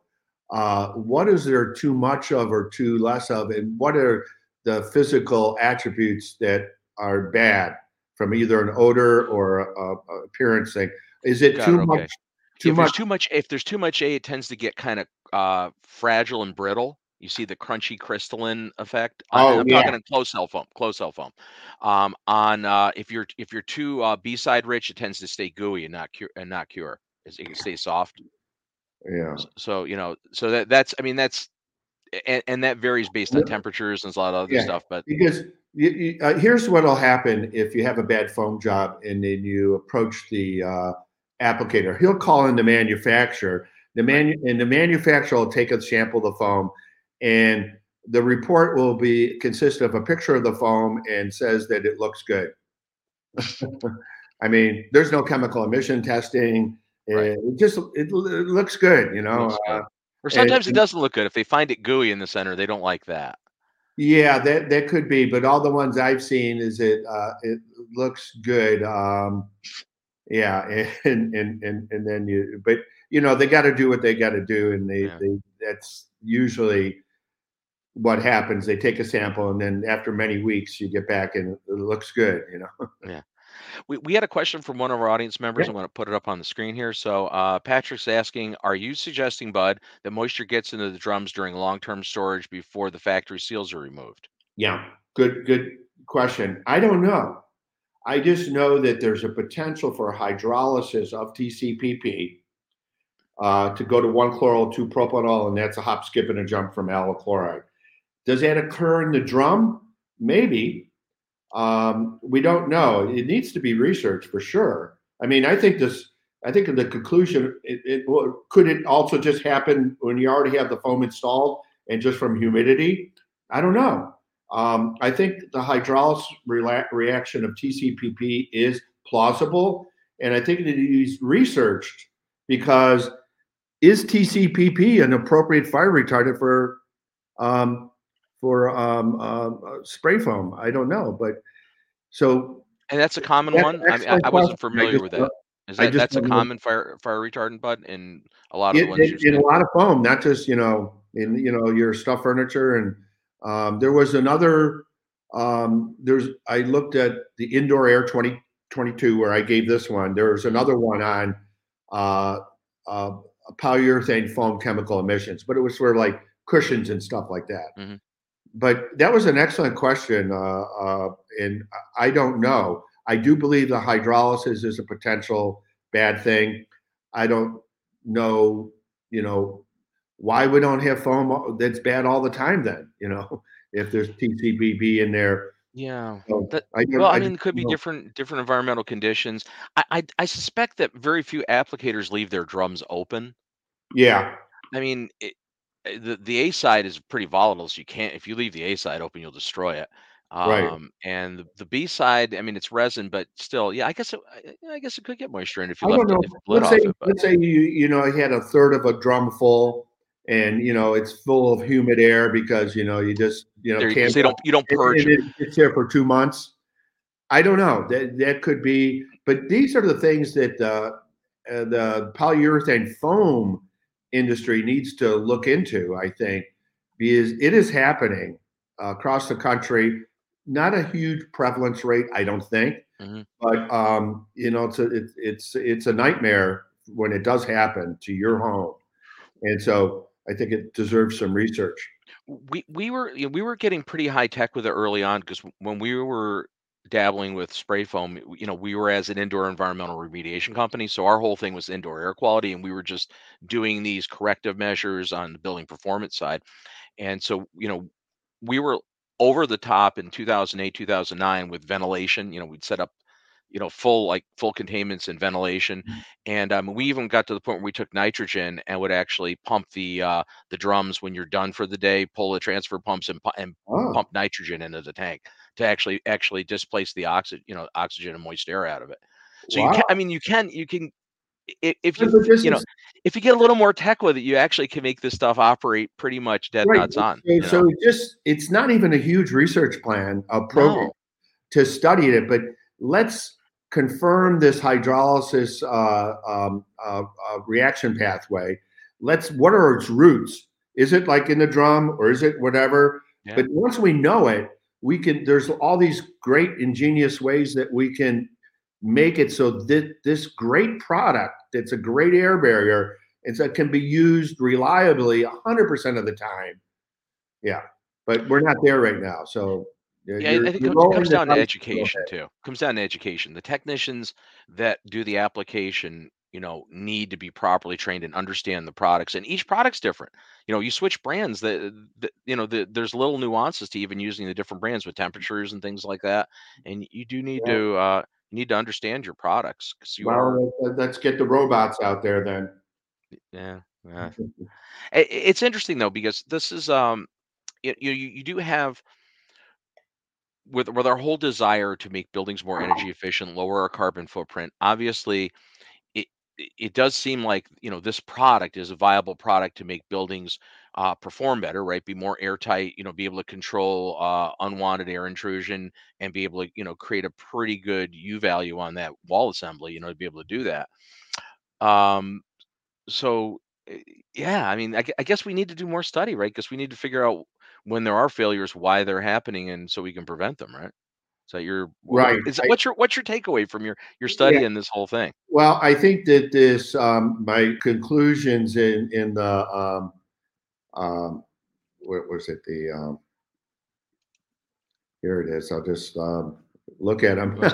uh, what is there too much of or too less of, and what are the physical attributes that are bad from either an odor or a, a appearance thing. Is it too okay. much? Too if much? There's too much. If there's too much A, it tends to get kind of uh, fragile and brittle. You see the crunchy crystalline effect. Oh, I'm yeah. talking on closed cell foam. Closed cell foam. Um, on uh, if you're if you're too uh, B side rich, it tends to stay gooey and not cure and not cure. it can stay soft. Yeah. S- So you know, so that that's I mean that's and, and that varies based on temperatures and a lot of other Yeah. stuff. But Because you, you, uh, here's what will happen if you have a bad foam job and then you approach the uh, applicator. He'll call in the manufacturer. The manu- and the manufacturer will take a sample of the foam, and the report will be consist of a picture of the foam and says that it looks good. [laughs] I mean, there's no chemical emission testing. Right. It just it, it looks good, you know. Good. Uh, or sometimes it doesn't look good if they find it gooey in the center. They don't like that. Yeah, that that could be, but all the ones I've seen is it uh, it looks good. Um, yeah, [laughs] and and and and then you, but you know they got to do what they got to do, and they Yeah. they that's usually what happens. They take a sample, and then after many weeks, you get back and it looks good. You know. [laughs] Yeah. We, we had a question from one of our audience members. Yeah. I'm going to put it up on the screen here. So uh, Patrick's asking, are you suggesting, Bud, that moisture gets into the drums during long-term storage before the factory seals are removed? Yeah, good good question. I don't know. I just know that there's a potential for hydrolysis of TCPP uh, to go to one chloro, two propanol, and that's a hop, skip, and a jump from allyl chloride. Does that occur in the drum? Maybe. Um, we don't know. It needs to be researched for sure. I mean, I think this. I think the conclusion it, it could it also just happen when you already have the foam installed and just from humidity. I don't know. Um, I think the hydrolysis reaction of TCPP is plausible, and I think it is researched because is TCPP an appropriate fire retardant for um, for um, um, uh, spray foam? I don't know, but so And that's a common That's one. I, mean, I, wasn't familiar just with that. Is that that's a common fire fire retardant, Bud? In a lot of the in, ones in, in a lot of foam, not just you know in you know your stuff furniture and um, there was another. Um, there's I looked at the indoor air 2022 where I gave this one. There was another one on uh, uh, polyurethane foam chemical emissions, but it was for like cushions and stuff like that. Mhm. But that was an excellent question, uh, uh, and I don't know. I do believe the hydrolysis is a potential bad thing. I don't know, you know, why we don't have foam that's bad all the time then, you know, [laughs] if there's TCPP in there. Yeah. So That- I Well, I I mean, it could be know. different different environmental conditions. I, I I suspect that very few applicators leave their drums open. Yeah, I mean, it, the the A side is pretty volatile, so you can't if you leave the A side open, you'll destroy it. Right. Um, and the, the B side, I mean, it's resin, but still, yeah, I guess it, I, guess it could get moisture in if you I left it, if Let's off say, it. Let's say you, you know, you had a third of a drum full and, you know, it's full of humid air because, you know, you just, you know, can't. say don't you don't purge it. it- it's there for two months. I don't know. That that could be, but these are the things that uh, uh, the polyurethane foam industry needs to look into. I think because it is happening uh, across the country. Not a huge prevalence rate, I don't think, Mhm. but um, you know, it's a it, it's it's a nightmare when it does happen to your home, and so I think it deserves some research. we we were you know, we were getting pretty high tech with it early on because when we were dabbling with spray foam you know we were as an indoor environmental remediation company so our whole thing was indoor air quality and we were just doing these corrective measures on the building performance side. And so you know we were over the top in 2008 2009 with ventilation you know we'd set up you know full like full containments and ventilation and um, we even got to the point where we took nitrogen and would actually pump the uh, the drums when you're done for the day pull the transfer pumps and, and Oh, pump nitrogen into the tank to actually actually displace the oxygen you know oxygen and moist air out of it so you wow. can i mean you can you can if you you know if you get a little more tech with it you actually can make this stuff operate pretty much dead Right. nuts on So, so know? just it's not even a huge research plan, a program No. to study it, but let's confirm this hydrolysis uh, um, uh, uh, reaction pathway. Let's what are its roots? Is it like in the drum or is it whatever? Yeah. But once we know it, we can. There's all these great ingenious ways that we can make it so that this great product that's a great air barrier and so it can be used reliably 100% of the time yeah but we're not there right now so Yeah, you're- I think it comes, comes down to dice a little education too. Comes down to education. The technicians that do the application you know need to be properly trained and understand the products and each product's different you know you switch brands that, you know the, there's little nuances to even using the different brands with temperatures and things like that and you do need Yeah. to uh you need to understand your products because you are Well, let- let's get the robots out there then. yeah yeah [laughs] it's interesting though because this is um you, you you do have with with our whole desire to make buildings more energy efficient lower our carbon footprint obviously it it does seem like you know this product is a viable product to make buildings uh, perform better, right? Be more airtight, you know, be able to control uh, unwanted air intrusion and be able to you know create a pretty good U value on that wall assembly, you know, to be able to do that. Um, so eh, yeah, I mean, I, I guess we need to do more study, right? Because we need to figure out when there are failures, why they're happening, and so we can prevent them, right? So your wh- Right. is I- what's your what's your takeaway from your your study in this whole thing? Well, I think that this um, my conclusions in in the um, um, what was it the um, here it is. I'll just um, look at them. [laughs]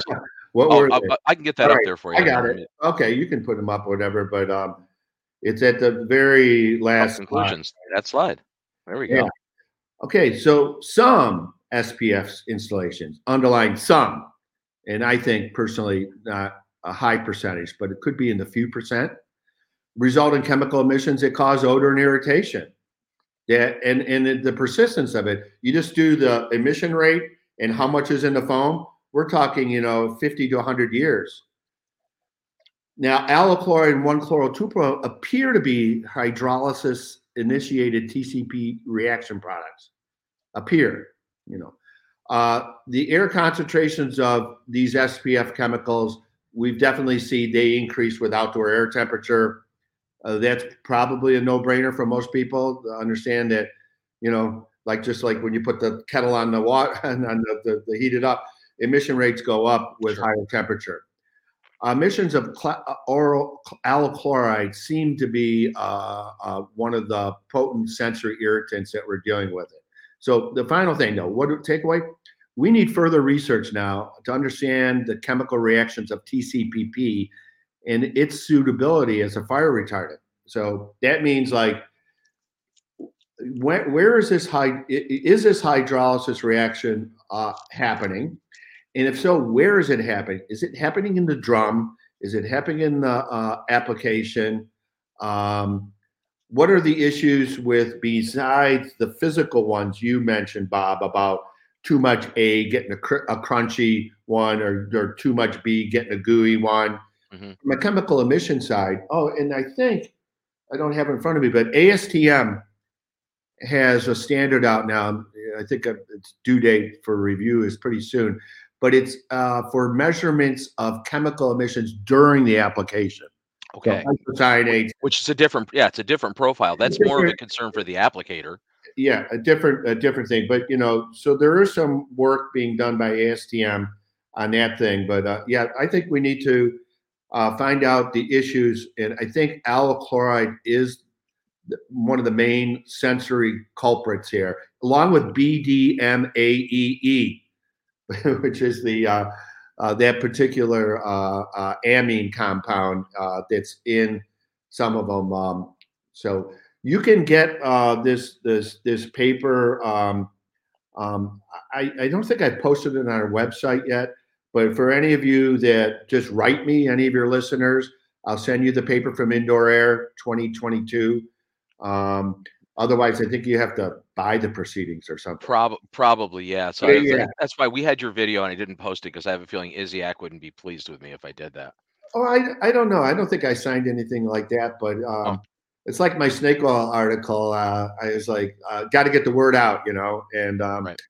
What Oh, were I. I- can get that All up right, there for you. I got it. Okay, you can put them up, whatever. But um, it's at the very oh, last slide. conclusions. That slide. There we Yeah. Okay, so some SPF installations, underlying some, and I think personally not a high percentage, but it could be in the few percent, result in chemical emissions that cause odor and irritation. That and and the- persistence of it, you just do the emission rate and how much is in the foam. We're talking, you know, 50 to 100 years. Now, allyl and 1-chloro-2-pro appear to be hydrolysis initiated TCP reaction products. Appear, you know. Uh, the air concentrations of these SPF chemicals, we've definitely seen they increase with outdoor air temperature. Uh, that's probably a no-brainer for most people to understand that, you know, like just like when you put the kettle on the water and [laughs] on the, the, the heat it up, emission rates go up with higher temperature. Emissions of cl- uh, oral seem to be uh, uh, one of the potent sensory irritants that we're dealing with. It. So the final thing, though, what takeaway? We need further research now to understand the chemical reactions of TCPP and its suitability as a fire retardant. So that means like, where, is this high? Is this hydrolysis reaction uh, happening? And if so, where is it happening? Is it happening in the drum? Is it happening in the uh, application? Um, what are the issues with besides the physical ones you mentioned, Bob, about too much A getting a, cr- a crunchy one or, or too much B getting a gooey one? Mhm. From a chemical emission side, oh, and I think I don't have it in front of me, but ASTM has a standard out now. I think its due date for review is pretty soon, but it's uh, for measurements of chemical emissions during the application. Okay. isocyanates, Which is a different, yeah, it's a different profile. That's more of a concern for the applicator. yeah, a different a different thing. But you know, so there is some work being done by ASTM on that thing. But uh, yeah, I think we need to uh, find out the issues, and I think allyl chloride is one of the main sensory culprits here, along with BDMAEE, [laughs] which is the uh, uh, that particular uh, uh, amine compound uh, that's in some of them. Um, so you can get this this this paper. Um, um, I, I don't think I posted it on our website yet, but for any of you that just write me, any of your listeners, I'll send you the paper from Indoor Air 2022. Um, otherwise, I think you have to buy the proceedings or something. Prob- probably, yeah. So Yeah, yeah. that's why we had your video and I didn't post it because I have a feeling ISIAQ wouldn't be pleased with me if I did that. Oh, I, I don't know. I don't think I signed anything like that, but um, Oh. it's like my snake oil article. Uh, I was like, uh, got to get the word out, you know, and um, Right.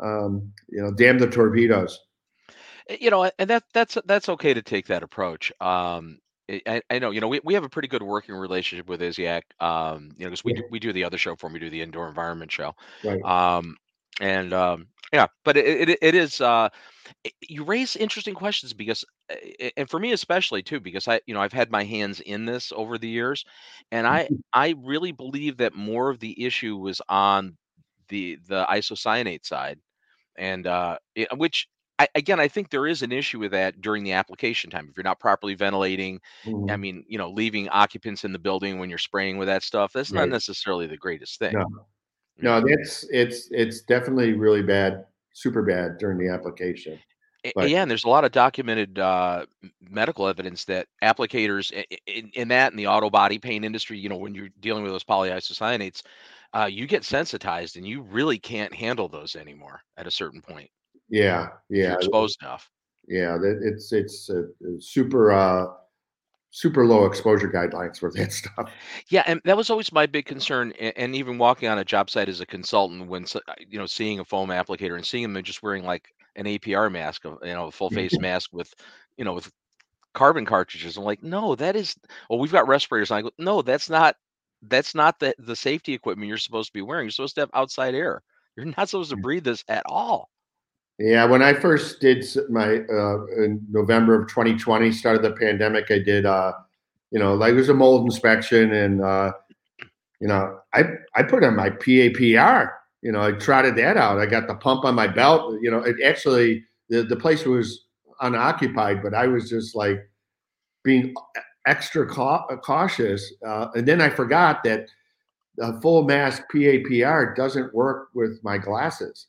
um, you know, damn the torpedoes. Eh, You know, and that that's that's okay to take that approach. Um, I, I- know, you know, we, we have a pretty good working relationship with ISIAQ. Um, you know, because we Yeah. do, we do the other show for him. We do the indoor environment show. Right. Um, and um, yeah, but it, it it is uh, it- you raise interesting questions because, and for me especially too, because I you know I've had my hands in this over the years, and I I really believe that more of the issue was on the the isocyanate side, and uh, it, which I, again, I think there is an issue with that during the application time. If you're not properly ventilating, I Mhm. mean, you know, leaving occupants in the building when you're spraying with that stuff, that's not necessarily the greatest thing. No. No, that's it's it's definitely really bad, super bad during the application. But Yeah, and there's a lot of documented uh, medical evidence that applicators i- i- in, in that and the auto body paint industry, you know, when you're dealing with those polyisocyanates, uh, you get sensitized and you really can't handle those anymore at a certain point yeah, if you're yeah, exposed enough. yeah. that- It's it's uh, super uh, super low exposure guidelines for that [laughs] stuff. Yeah, and that was always my big concern. a- And even walking on a job site as a consultant, when uh, you know, seeing a foam applicator and seeing them just wearing like an APR mask, you know, a full face [laughs] mask with, you know, with carbon cartridges. I'm like, no, that is. Well, we've got respirators. And I go, no, that's not. That's not the the safety equipment you're supposed to be wearing. You're supposed to have outside air. You're not supposed to breathe this at all. Yeah, when I first did my uh, in November of 2020, started the pandemic, I did uh, you know, like it was a mold inspection, and uh, you know, I I put on my PAPR. You know, I trotted that out. I got the pump on my belt. You know, it actually the the place was unoccupied, but I was just like being extra cau- cautious. Uh, and then I forgot that the full mask PAPR doesn't work with my glasses.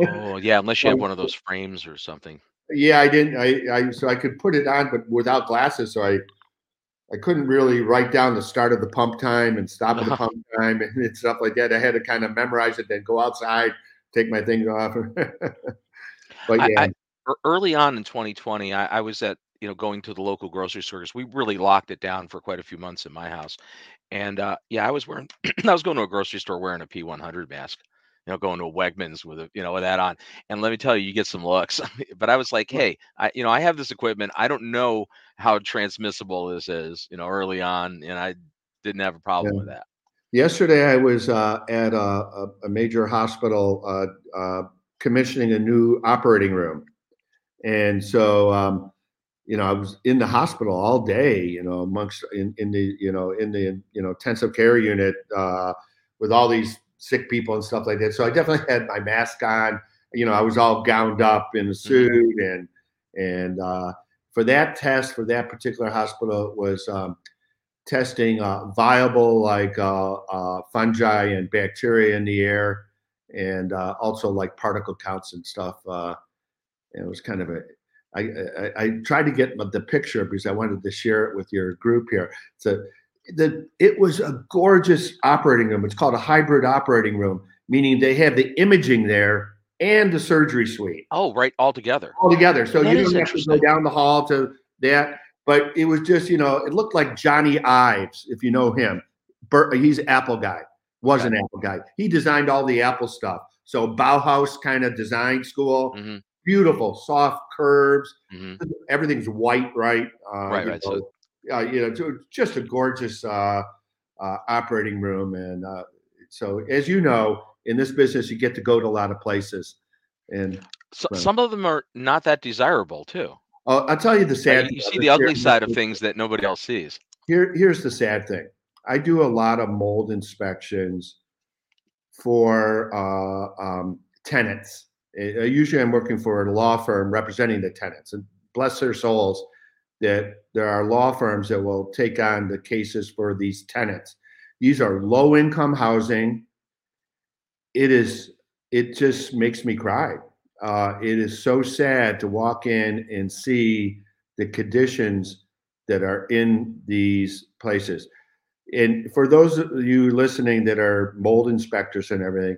Oh yeah, [laughs] unless you have one of those frames or something. Yeah, I didn't. I, I so I could put it on, but without glasses, so I I couldn't really write down the start of the pump time and stop of the [laughs] pump time and stuff like that. I had to kind of memorize it, then go outside, take my things off. [laughs] but yeah, I ear- early on in 2020, I, I was at you know going to the local grocery stores. we really locked it down for quite a few months in my house, and uh, yeah, I was wearing [clears throat] I was going to a grocery store wearing a P100 mask, you know, going to a Wegmans with a you know with that on, and let me tell you, you get some looks. [laughs] but I was like, hey, I you know I have this equipment, I don't know how transmissible this is, you know, early on, and I didn't have a problem Yeah. with that. yesterday I was uh, at a, a, major hospital uh, uh, commissioning a new operating room, and so um, you know I was in the hospital all day. You know, amongst in, in the you know in the you know intensive care unit uh, with all these sick people and stuff like that. So I definitely [laughs] had my mask on. You know, I was all gowned up in a suit, and and uh, for that test for that particular hospital was um, testing uh, viable like uh, uh, fungi and bacteria in the air, and uh, also like particle counts and stuff. Uh, and it was kind of a I, I, I tried to get the picture because I wanted to share it with your group here. So the it was a gorgeous operating room. It's called a hybrid operating room, meaning they have the imaging there and the surgery suite Oh, right, all together. all together. So That you is don't have to go down the hall to that. But it was just, you know, it looked like Jony Ives, if you know him. Bur- he's Apple guy, was an Apple guy. He designed all the Apple stuff. So Bauhaus kind of design school, hmm beautiful, soft curves. hmm Everything's white, right? Uh, Right, right. So know, uh, you know, ju- just a gorgeous uh, uh, operating room. And uh, so, as you know, in this business, you get to go to a lot of places. And So, some of them are not that desirable too. I'll, I'll tell you the sad. You, you see the ugly side of things that nobody else sees. Here, here's the sad thing. I do a lot of mold inspections for uh, um, tenants. Uh, usually, I'm working for a law firm representing the tenants, and bless their souls that there are law firms that will take on the cases for these tenants. These are low-income housing. It is. It just makes me cry. Uh, it is so sad to walk in and see the conditions that are in these places. And for those of you listening that are mold inspectors and everything,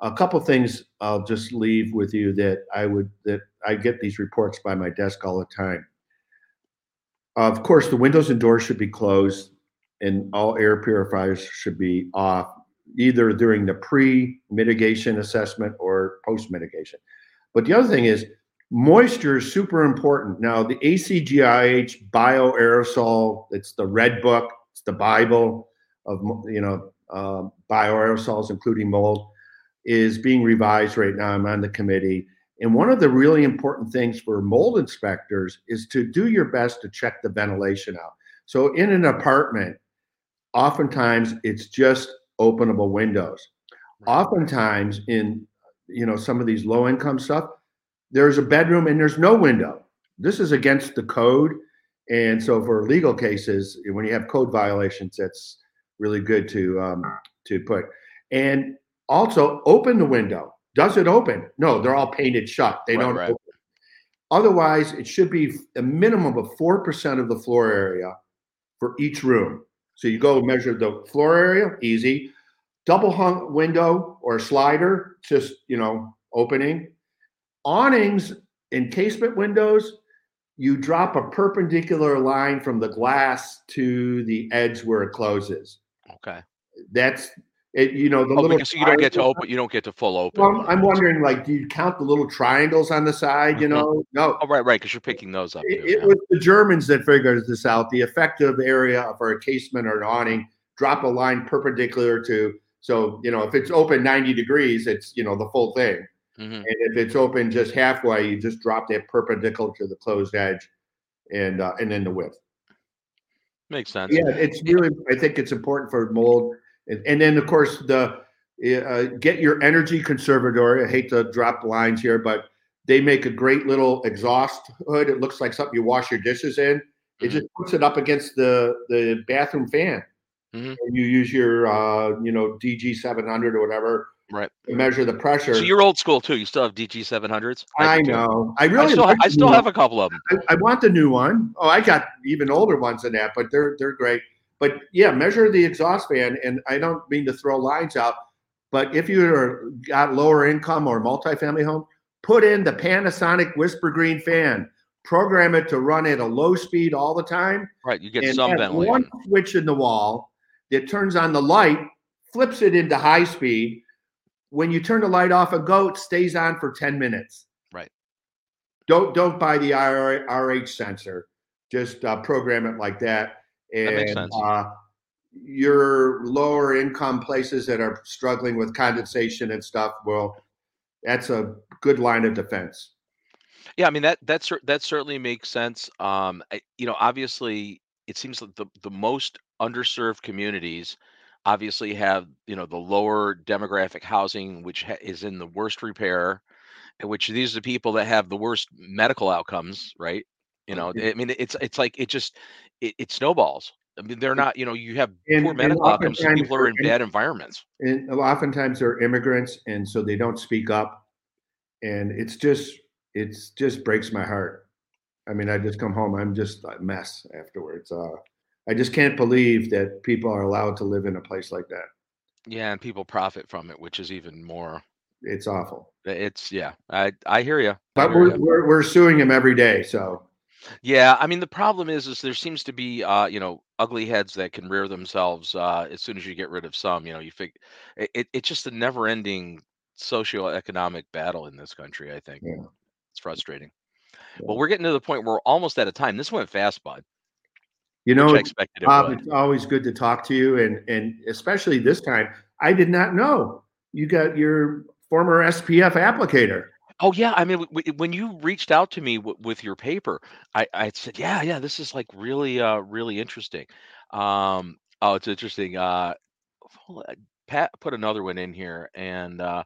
a couple things I'll just leave with you that I would that I get these reports by my desk all the time. Of course, the windows and doors should be closed, and all air purifiers should be off, either during the pre-mitigation assessment or post-mitigation. But the other thing is moisture is super important. Now, the ACGIH bioaerosol, it's the red book, it's the Bible of you know uh, bioaerosols, including mold, is being revised right now. I'm on the committee. And one of the really important things for mold inspectors is to do your best to check the ventilation out. So in an apartment, oftentimes it's just openable windows. Oftentimes in you know some of these low income stuff, there's a bedroom and there's no window. This is against the code. And so for legal cases, when you have code violations, that's really good to um, to put. And also open the window. Does it open? No, they're all painted shut. They Right, don't right. open. Otherwise, it should be a minimum of four percent of the floor area for each room. So you go measure the floor area, easy. Double hung window or slider, just you know, opening. Awnings and casement windows, you drop a perpendicular line from the glass to the edge where it closes. Okay. That's it. You know the Oh, little. because you don't get to open. You don't get to full open. Well, I'm wondering, like, do you count the little triangles on the side? You Mhm. know, no. Oh, right, right. Because you're picking those up. Too, It, it yeah. was the Germans that figured this out. The effective area for a casement or an awning, drop a line perpendicular to. So you know, if it's open 90 degrees, it's you know the full thing. Mhm. And if it's open just halfway, you just drop that perpendicular to the closed edge, and uh, and then the width. Makes sense. Yeah, it's really. I think it's important for mold, and, and then of course the uh, get your energy conservatory. I hate to drop lines here, but they make a great little exhaust hood. It looks like something you wash your dishes in. It Mhm. just puts it up against the the bathroom fan. Mhm. And you use your uh, you know DG seven hundred or whatever Right. measure the pressure. So you're old school too. You still have DG 700s. I do know. I I really still, like I still have a couple of them. I, I want the new one. Oh, I got even older ones than that, but they're they're great. But yeah, measure the exhaust fan, and I don't mean to throw lines out, but if you're got lower income or multifamily home, put in the Panasonic Whisper Green fan. Program it to run at a low speed all the time, Right. You get some ventilation. one switch in the wall that turns on the light, flips it into high speed. When you turn the light off and go, it stays on for 10 minutes. Right. Don't don't buy the RH sensor. Just uh, program it like that. And That makes sense. Uh, your lower income places that are struggling with condensation and stuff, well, that's a good line of defense. Yeah, I mean that that's that certainly makes sense. Um, I, you know, obviously, it seems that the the most underserved communities obviously have you know the lower demographic housing, which ha- is in the worst repair, and which these are the people that have the worst medical outcomes, right? You know, I mean, it's it's like it just it, it snowballs. I mean, they're not. You know, you have And- poor medical outcomes. People are in bad environments. and oftentimes they're immigrants and so they don't speak up and it's just it's just breaks my heart i mean i just come home i'm just a mess afterwards uh, i just can't believe that people are allowed to live in a place like that Yeah, and people profit from it, which is even more. it's awful It's yeah. I I hear you. but we're, we're, we're suing him every day so Yeah, I mean the problem is is there seems to be uh you know ugly heads that can rear themselves uh as soon as you get rid of some, you know, you think it, it it's just a never-ending socioeconomic battle in this country, I think. Yeah. It's frustrating. Yeah. Well, we're getting to the point where we're almost out of time. This went fast, bud, you know I expected it Bob, it's always good to talk to you and and especially this time i did not know you got your former spf applicator Oh yeah, I mean w- w- when you reached out to me w- with your paper, I I said, "Yeah, yeah, this is like really uh really interesting." Um oh, it's interesting. Uh hold on, Pat put another one in here and uh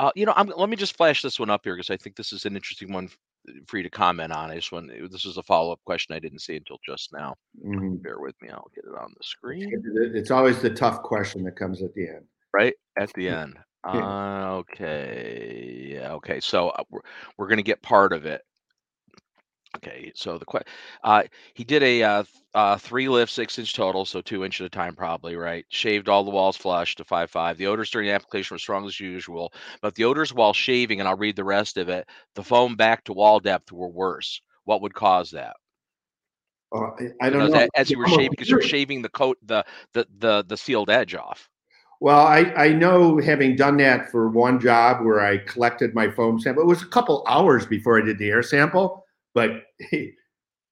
Uh, you know, I'm, let me just flash this one up here because I think this is an interesting one f- for you to comment on. I just want this is a follow up question I didn't see until just now. Mhm. Bear with me, I'll get it on the screen it's always the tough question that comes at the end right at the end. Uh, okay, yeah, okay. So uh, we're we're gonna get part of it. Okay, so the que- uh, he did a uh, th- uh, three lift, six inch total, so two inch at a time, probably right. Shaved all the walls flush to five five. The odors during the application were strong as usual, but the odors while shaving, and I'll read the rest of it. The foam back to wall depth were worse. What would cause that? Uh, I- I don't As- know. As you were I'm [laughs] shaving, because you're shaving the coat, the the the the sealed edge off. Well, I, I know having done that for one job where I collected my foam sample, it was a couple hours before I did the air sample, but [laughs] it,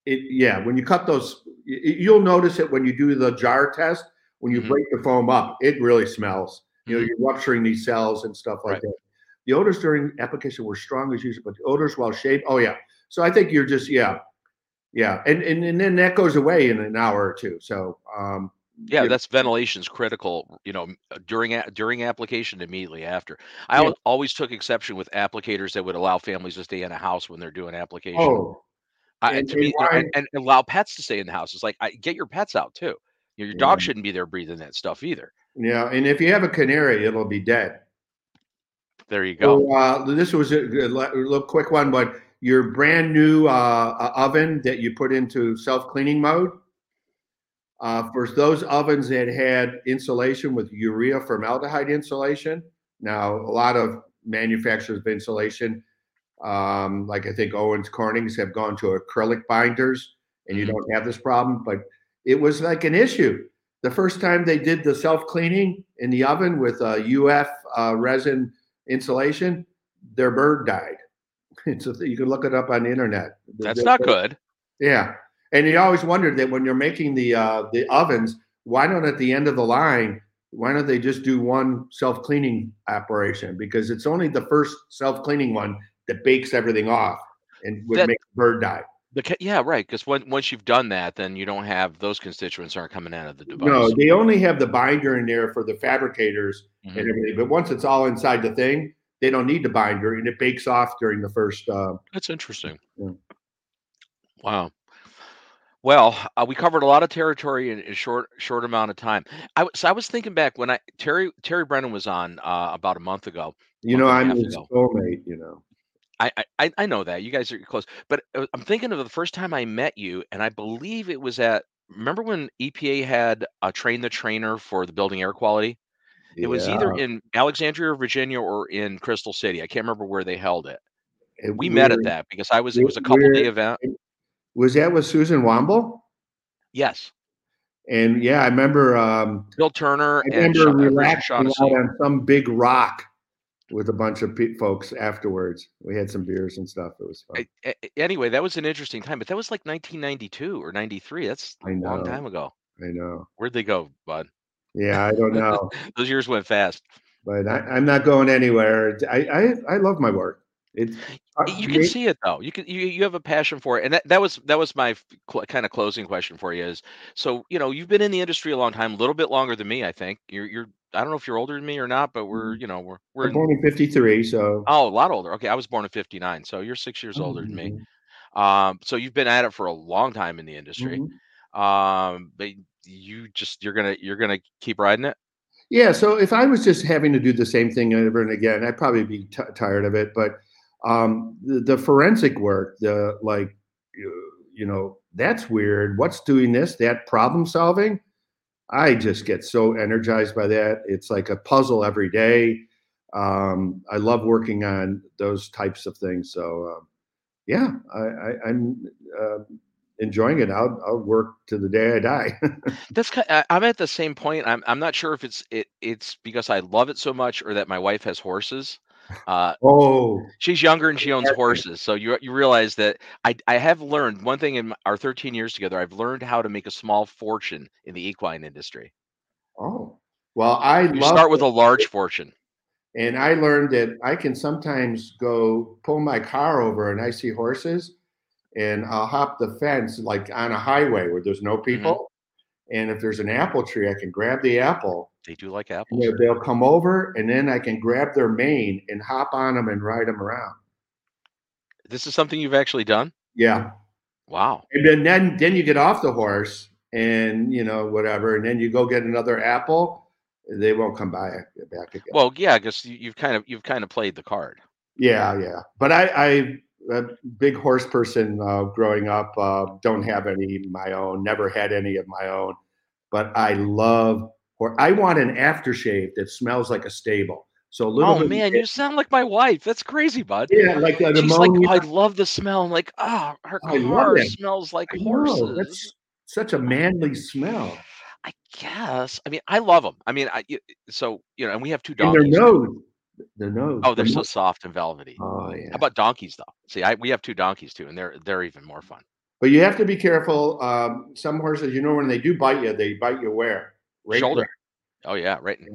yeah, when you cut those, you'll notice it when you do the jar test. When you Mhm. break the foam up, it really smells. You know, Mhm. you're rupturing these cells and stuff like Right. that. The odors during application were strong as usual, but the odors while shaved, oh yeah. So I think you're just yeah, yeah, and and, and then that goes away in an hour or two. So um, Yeah, you that's ventilation's critical, you know, uh, during a- during application immediately after. I yeah. always took exception with applicators that would allow families to stay in a house when they're doing application. Oh, I, and, to and me, you know, and, and allow pets to stay in the house. It's like I, get your pets out too. Your, your Yeah, dog shouldn't be there breathing that stuff either. yeah. And if you have a canary, it'll be dead. There you go. So uh, this was a, a little quick one, but your brand new uh, uh, oven that you put into self cleaning mode. Uh, for those ovens that had insulation with urea formaldehyde insulation, now a lot of manufacturers of insulation, um, like I think Owens Corning's, have gone to acrylic binders, and you Mhm. don't have this problem. But it was like an issue. The first time they did the self cleaning in the oven with a UF uh, resin insulation, their bird died. [laughs] so you can look it up on the internet. That's not good. yeah, and you always wondered that when you're making the uh, the ovens, why don't at the end of the line, why don't they just do one self cleaning operation? Because it's only the first self cleaning one that bakes everything off and would That make the bird die. the yeah, right. Because once you've done that, then you don't have those constituents aren't coming out of the device. No, they only have the binder in there for the fabricators Mhm. and everything. But once it's all inside the thing, they don't need the binder, and it bakes off during the first. Uh, That's interesting. Yeah. Wow. Well, uh, we covered a lot of territory in a short short amount of time. I was so I was thinking back when I Terry Terry Brennan was on uh, about a month ago. you know, I'm his ago. soulmate. You know. I, I I know that you guys are close, but uh, I'm thinking of the first time I met you, and I believe it was at. Remember when EPA had a train the trainer for the building air quality? It was either in Alexandria, Virginia, or in Crystal City. I can't remember where they held it. And We met at that because I was. It was a couple day event. Was that with Susan Womble? Yes, And yeah, I remember. Um, Bill Turner I and remember uh, relaxing out on some big rock with a bunch of pe- folks afterwards. We had some beers and stuff. It was fun. I- Anyway, that was an interesting time, but that was like 1992 or 93. That's a long time ago. I know. Where'd they go, bud? Yeah, I don't [laughs] know, Those years went fast. but I, I'm not going anywhere. I, I I love my work. It's You can see it though. You can you, you have a passion for it, and that, that was that was my cl- kind of closing question for you. Is so you know you've been in the industry a long time, a little bit longer than me. I think you're you're I don't know if you're older than me or not, but we're you know we're we're born in '53, so oh a lot older. Okay, I was born in '59, so you're six years older than me. Mhm, Um, so you've been at it for a long time in the industry. mhm. Um, but you just you're gonna you're gonna keep riding it. Yeah. So if I was just having to do the same thing over and again, I'd probably be t- tired of it. But um, the, the forensic work, the like, you, know, that's weird. What's doing this? That problem solving. I just get so energized by that. It's like a puzzle every day. Um, I love working on those types of things. So um, yeah, I, I'm uh, enjoying it. I'll, I'll work to the day I die. [laughs] That's kind I, I'm at the same point. I'm I'm not sure if it's it it's because I love it so much or that my wife has horses. Uh, oh, she's younger and she owns horses, so you you realize that I I have learned one thing in our 13 years together. I've learned how to make a small fortune in the equine industry. oh. Well, I You start with it. a large fortune. And I learned that I can sometimes go pull my car over and I see horses and I'll hop the fence like on a highway where there's no people. And if there's an apple tree, I can grab the apple They do like apples. they'll- they'll come over and then I can grab their mane and hop on them and ride them around. This is something you've actually done. Yeah. Wow. And then, then, then you get off the horse and, you know, whatever. And then you go get another apple. They won't come by back again. Well, yeah, I guess you, you've kind of you've kind of played the card. Yeah, yeah. But I, I a big horse person uh, growing up. Uh, don't have any of my own. Never had any of my own. But I love. Or I want an aftershave that smells like a stable. So a little Oh bit. man, you sound like my wife. That's crazy, bud. yeah, like the She's like, ammonia. I love the smell. I'm like, ah, her I love car smells like I know, horses. that's such a manly smell. I guess. I mean, I love them. I mean, I so you know, and we have two And their donkeys. nose. Their nose. Oh, they're the so nose- soft and velvety. Oh yeah. How about donkeys though? See, I we have two donkeys too, and they're they're even more fun. But you have to be careful. Um, some horses, you know, when they do bite you, they bite you where? Right Shoulder. there. Oh yeah, right. Yeah.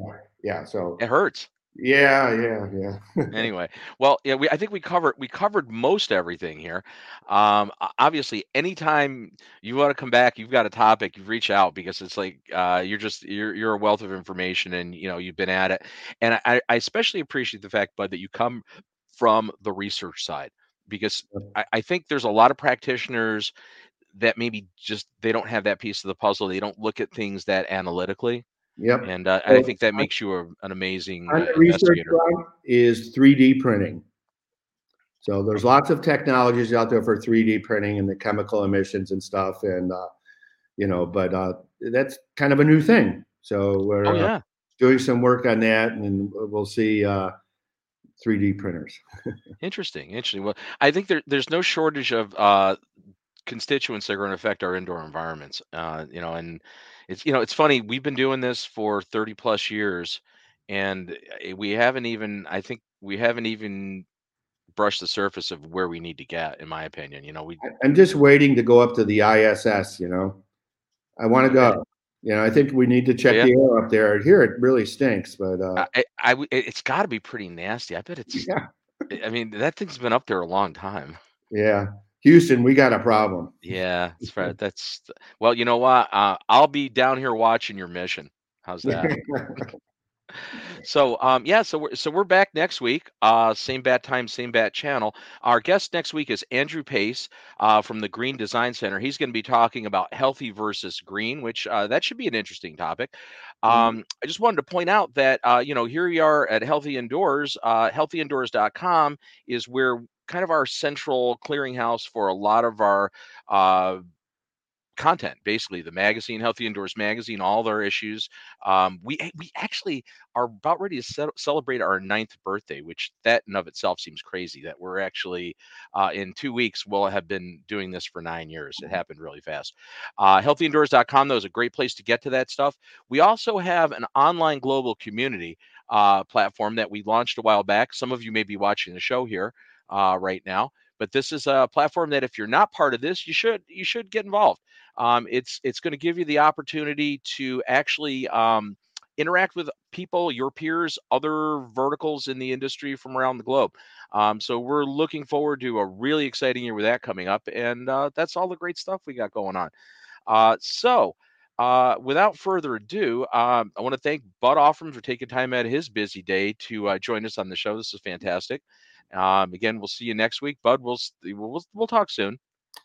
Yeah. So It hurts. Yeah, yeah, yeah. [laughs] Anyway, well, yeah, we I think we covered we covered most everything here. Um, obviously, anytime you want to come back, you've got a topic, you reach out because it's like uh, you're just you're you're a wealth of information, and you know you've been at it. And I, I especially appreciate the fact, Bud, that you come from the research side because I, I think there's a lot of practitioners that maybe just they don't have that piece of the puzzle. They don't look at things that analytically, Yep. and uh, I think that makes you a, an amazing uh, research is 3D printing. So there's lots of technologies out there for 3D printing and the chemical emissions and stuff, and uh, you know, but uh, that's kind of a new thing. So we're Oh uh, yeah. doing some work on that, and we'll see uh, 3D printers. [laughs] Interesting, interesting. Well, I think there there's no shortage of uh, constituents that are going to affect our indoor environments. Uh, you know, and it's you know it's funny. We've been doing this for 30 plus years, and uh, we haven't even. I think we haven't even brushed the surface of where we need to get. In my opinion, you know, we I'm just waiting to go up to the ISS. You know, I want to go. You know, I think we need to check Yeah. the air up there. Here it really stinks, but uh, I, I, I w- it- it's got to be pretty nasty. I bet it's. [laughs] yeah, I I mean, that thing's been up there a long time. yeah. Houston, we got a problem. Yeah, that's right. That's well, you know what? Uh, I'll be down here watching your mission. How's that? [laughs] So um yeah, so we're so we're back next week. Uh same bat time, same bat channel. Our guest next week is Andrew Pace uh from the Green Design Center. He's going to be talking about healthy versus green, which uh that should be an interesting topic. Mhm. Um I just wanted to point out that uh you know, here we are at Healthy Indoors. Uh healthyindoors.com is where kind of our central clearinghouse for a lot of our uh content basically the magazine healthy indoors magazine all their issues um, we we actually are about ready to ce- celebrate our ninth birthday which that in of itself seems crazy that we're actually uh, in two weeks we'll have been doing this for nine years. It happened really fast. Uh, healthyindoors.com though is a great place to get to that stuff. We also have an online global community uh, platform that we launched a while back. Some of you may be watching the show here uh, right now but this is a platform that if you're not part of this you should you should get involved um, it's it's going to give you the opportunity to actually um, interact with people, your peers, other verticals in the industry from around the globe. Um, so we're looking forward to a really exciting year with that coming up, and uh, that's all the great stuff we got going on. Uh, so. Uh, without further ado, um, I want to thank Bud Offermann for taking time out of his busy day to uh, join us on the show. This is fantastic. Um, again, we'll see you next week, Bud. We'll we'll we'll talk soon.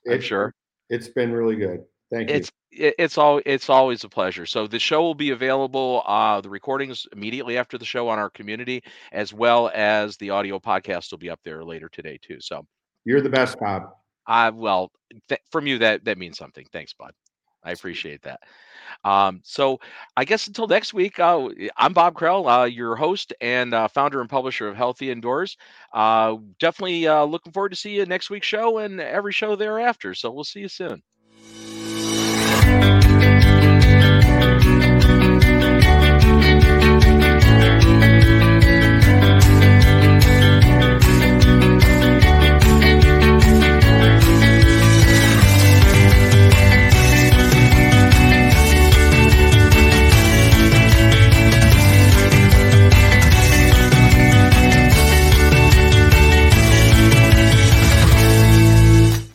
I'm It's sure. it's been really good. Thank you. It's it, it's all it's always a pleasure. So the show will be available, uh, the recordings immediately after the show on our community, as well as the audio podcast will be up there later today too. So You're the best, Bob. I well th- from you that that means something. Thanks, bud. I appreciate that. Um, so I guess until next week, uh, I'm Bob Krell, uh, your host and uh, founder and publisher of Healthy Indoors. Uh, definitely uh, looking forward to see you next week's show and every show thereafter. So we'll see you soon.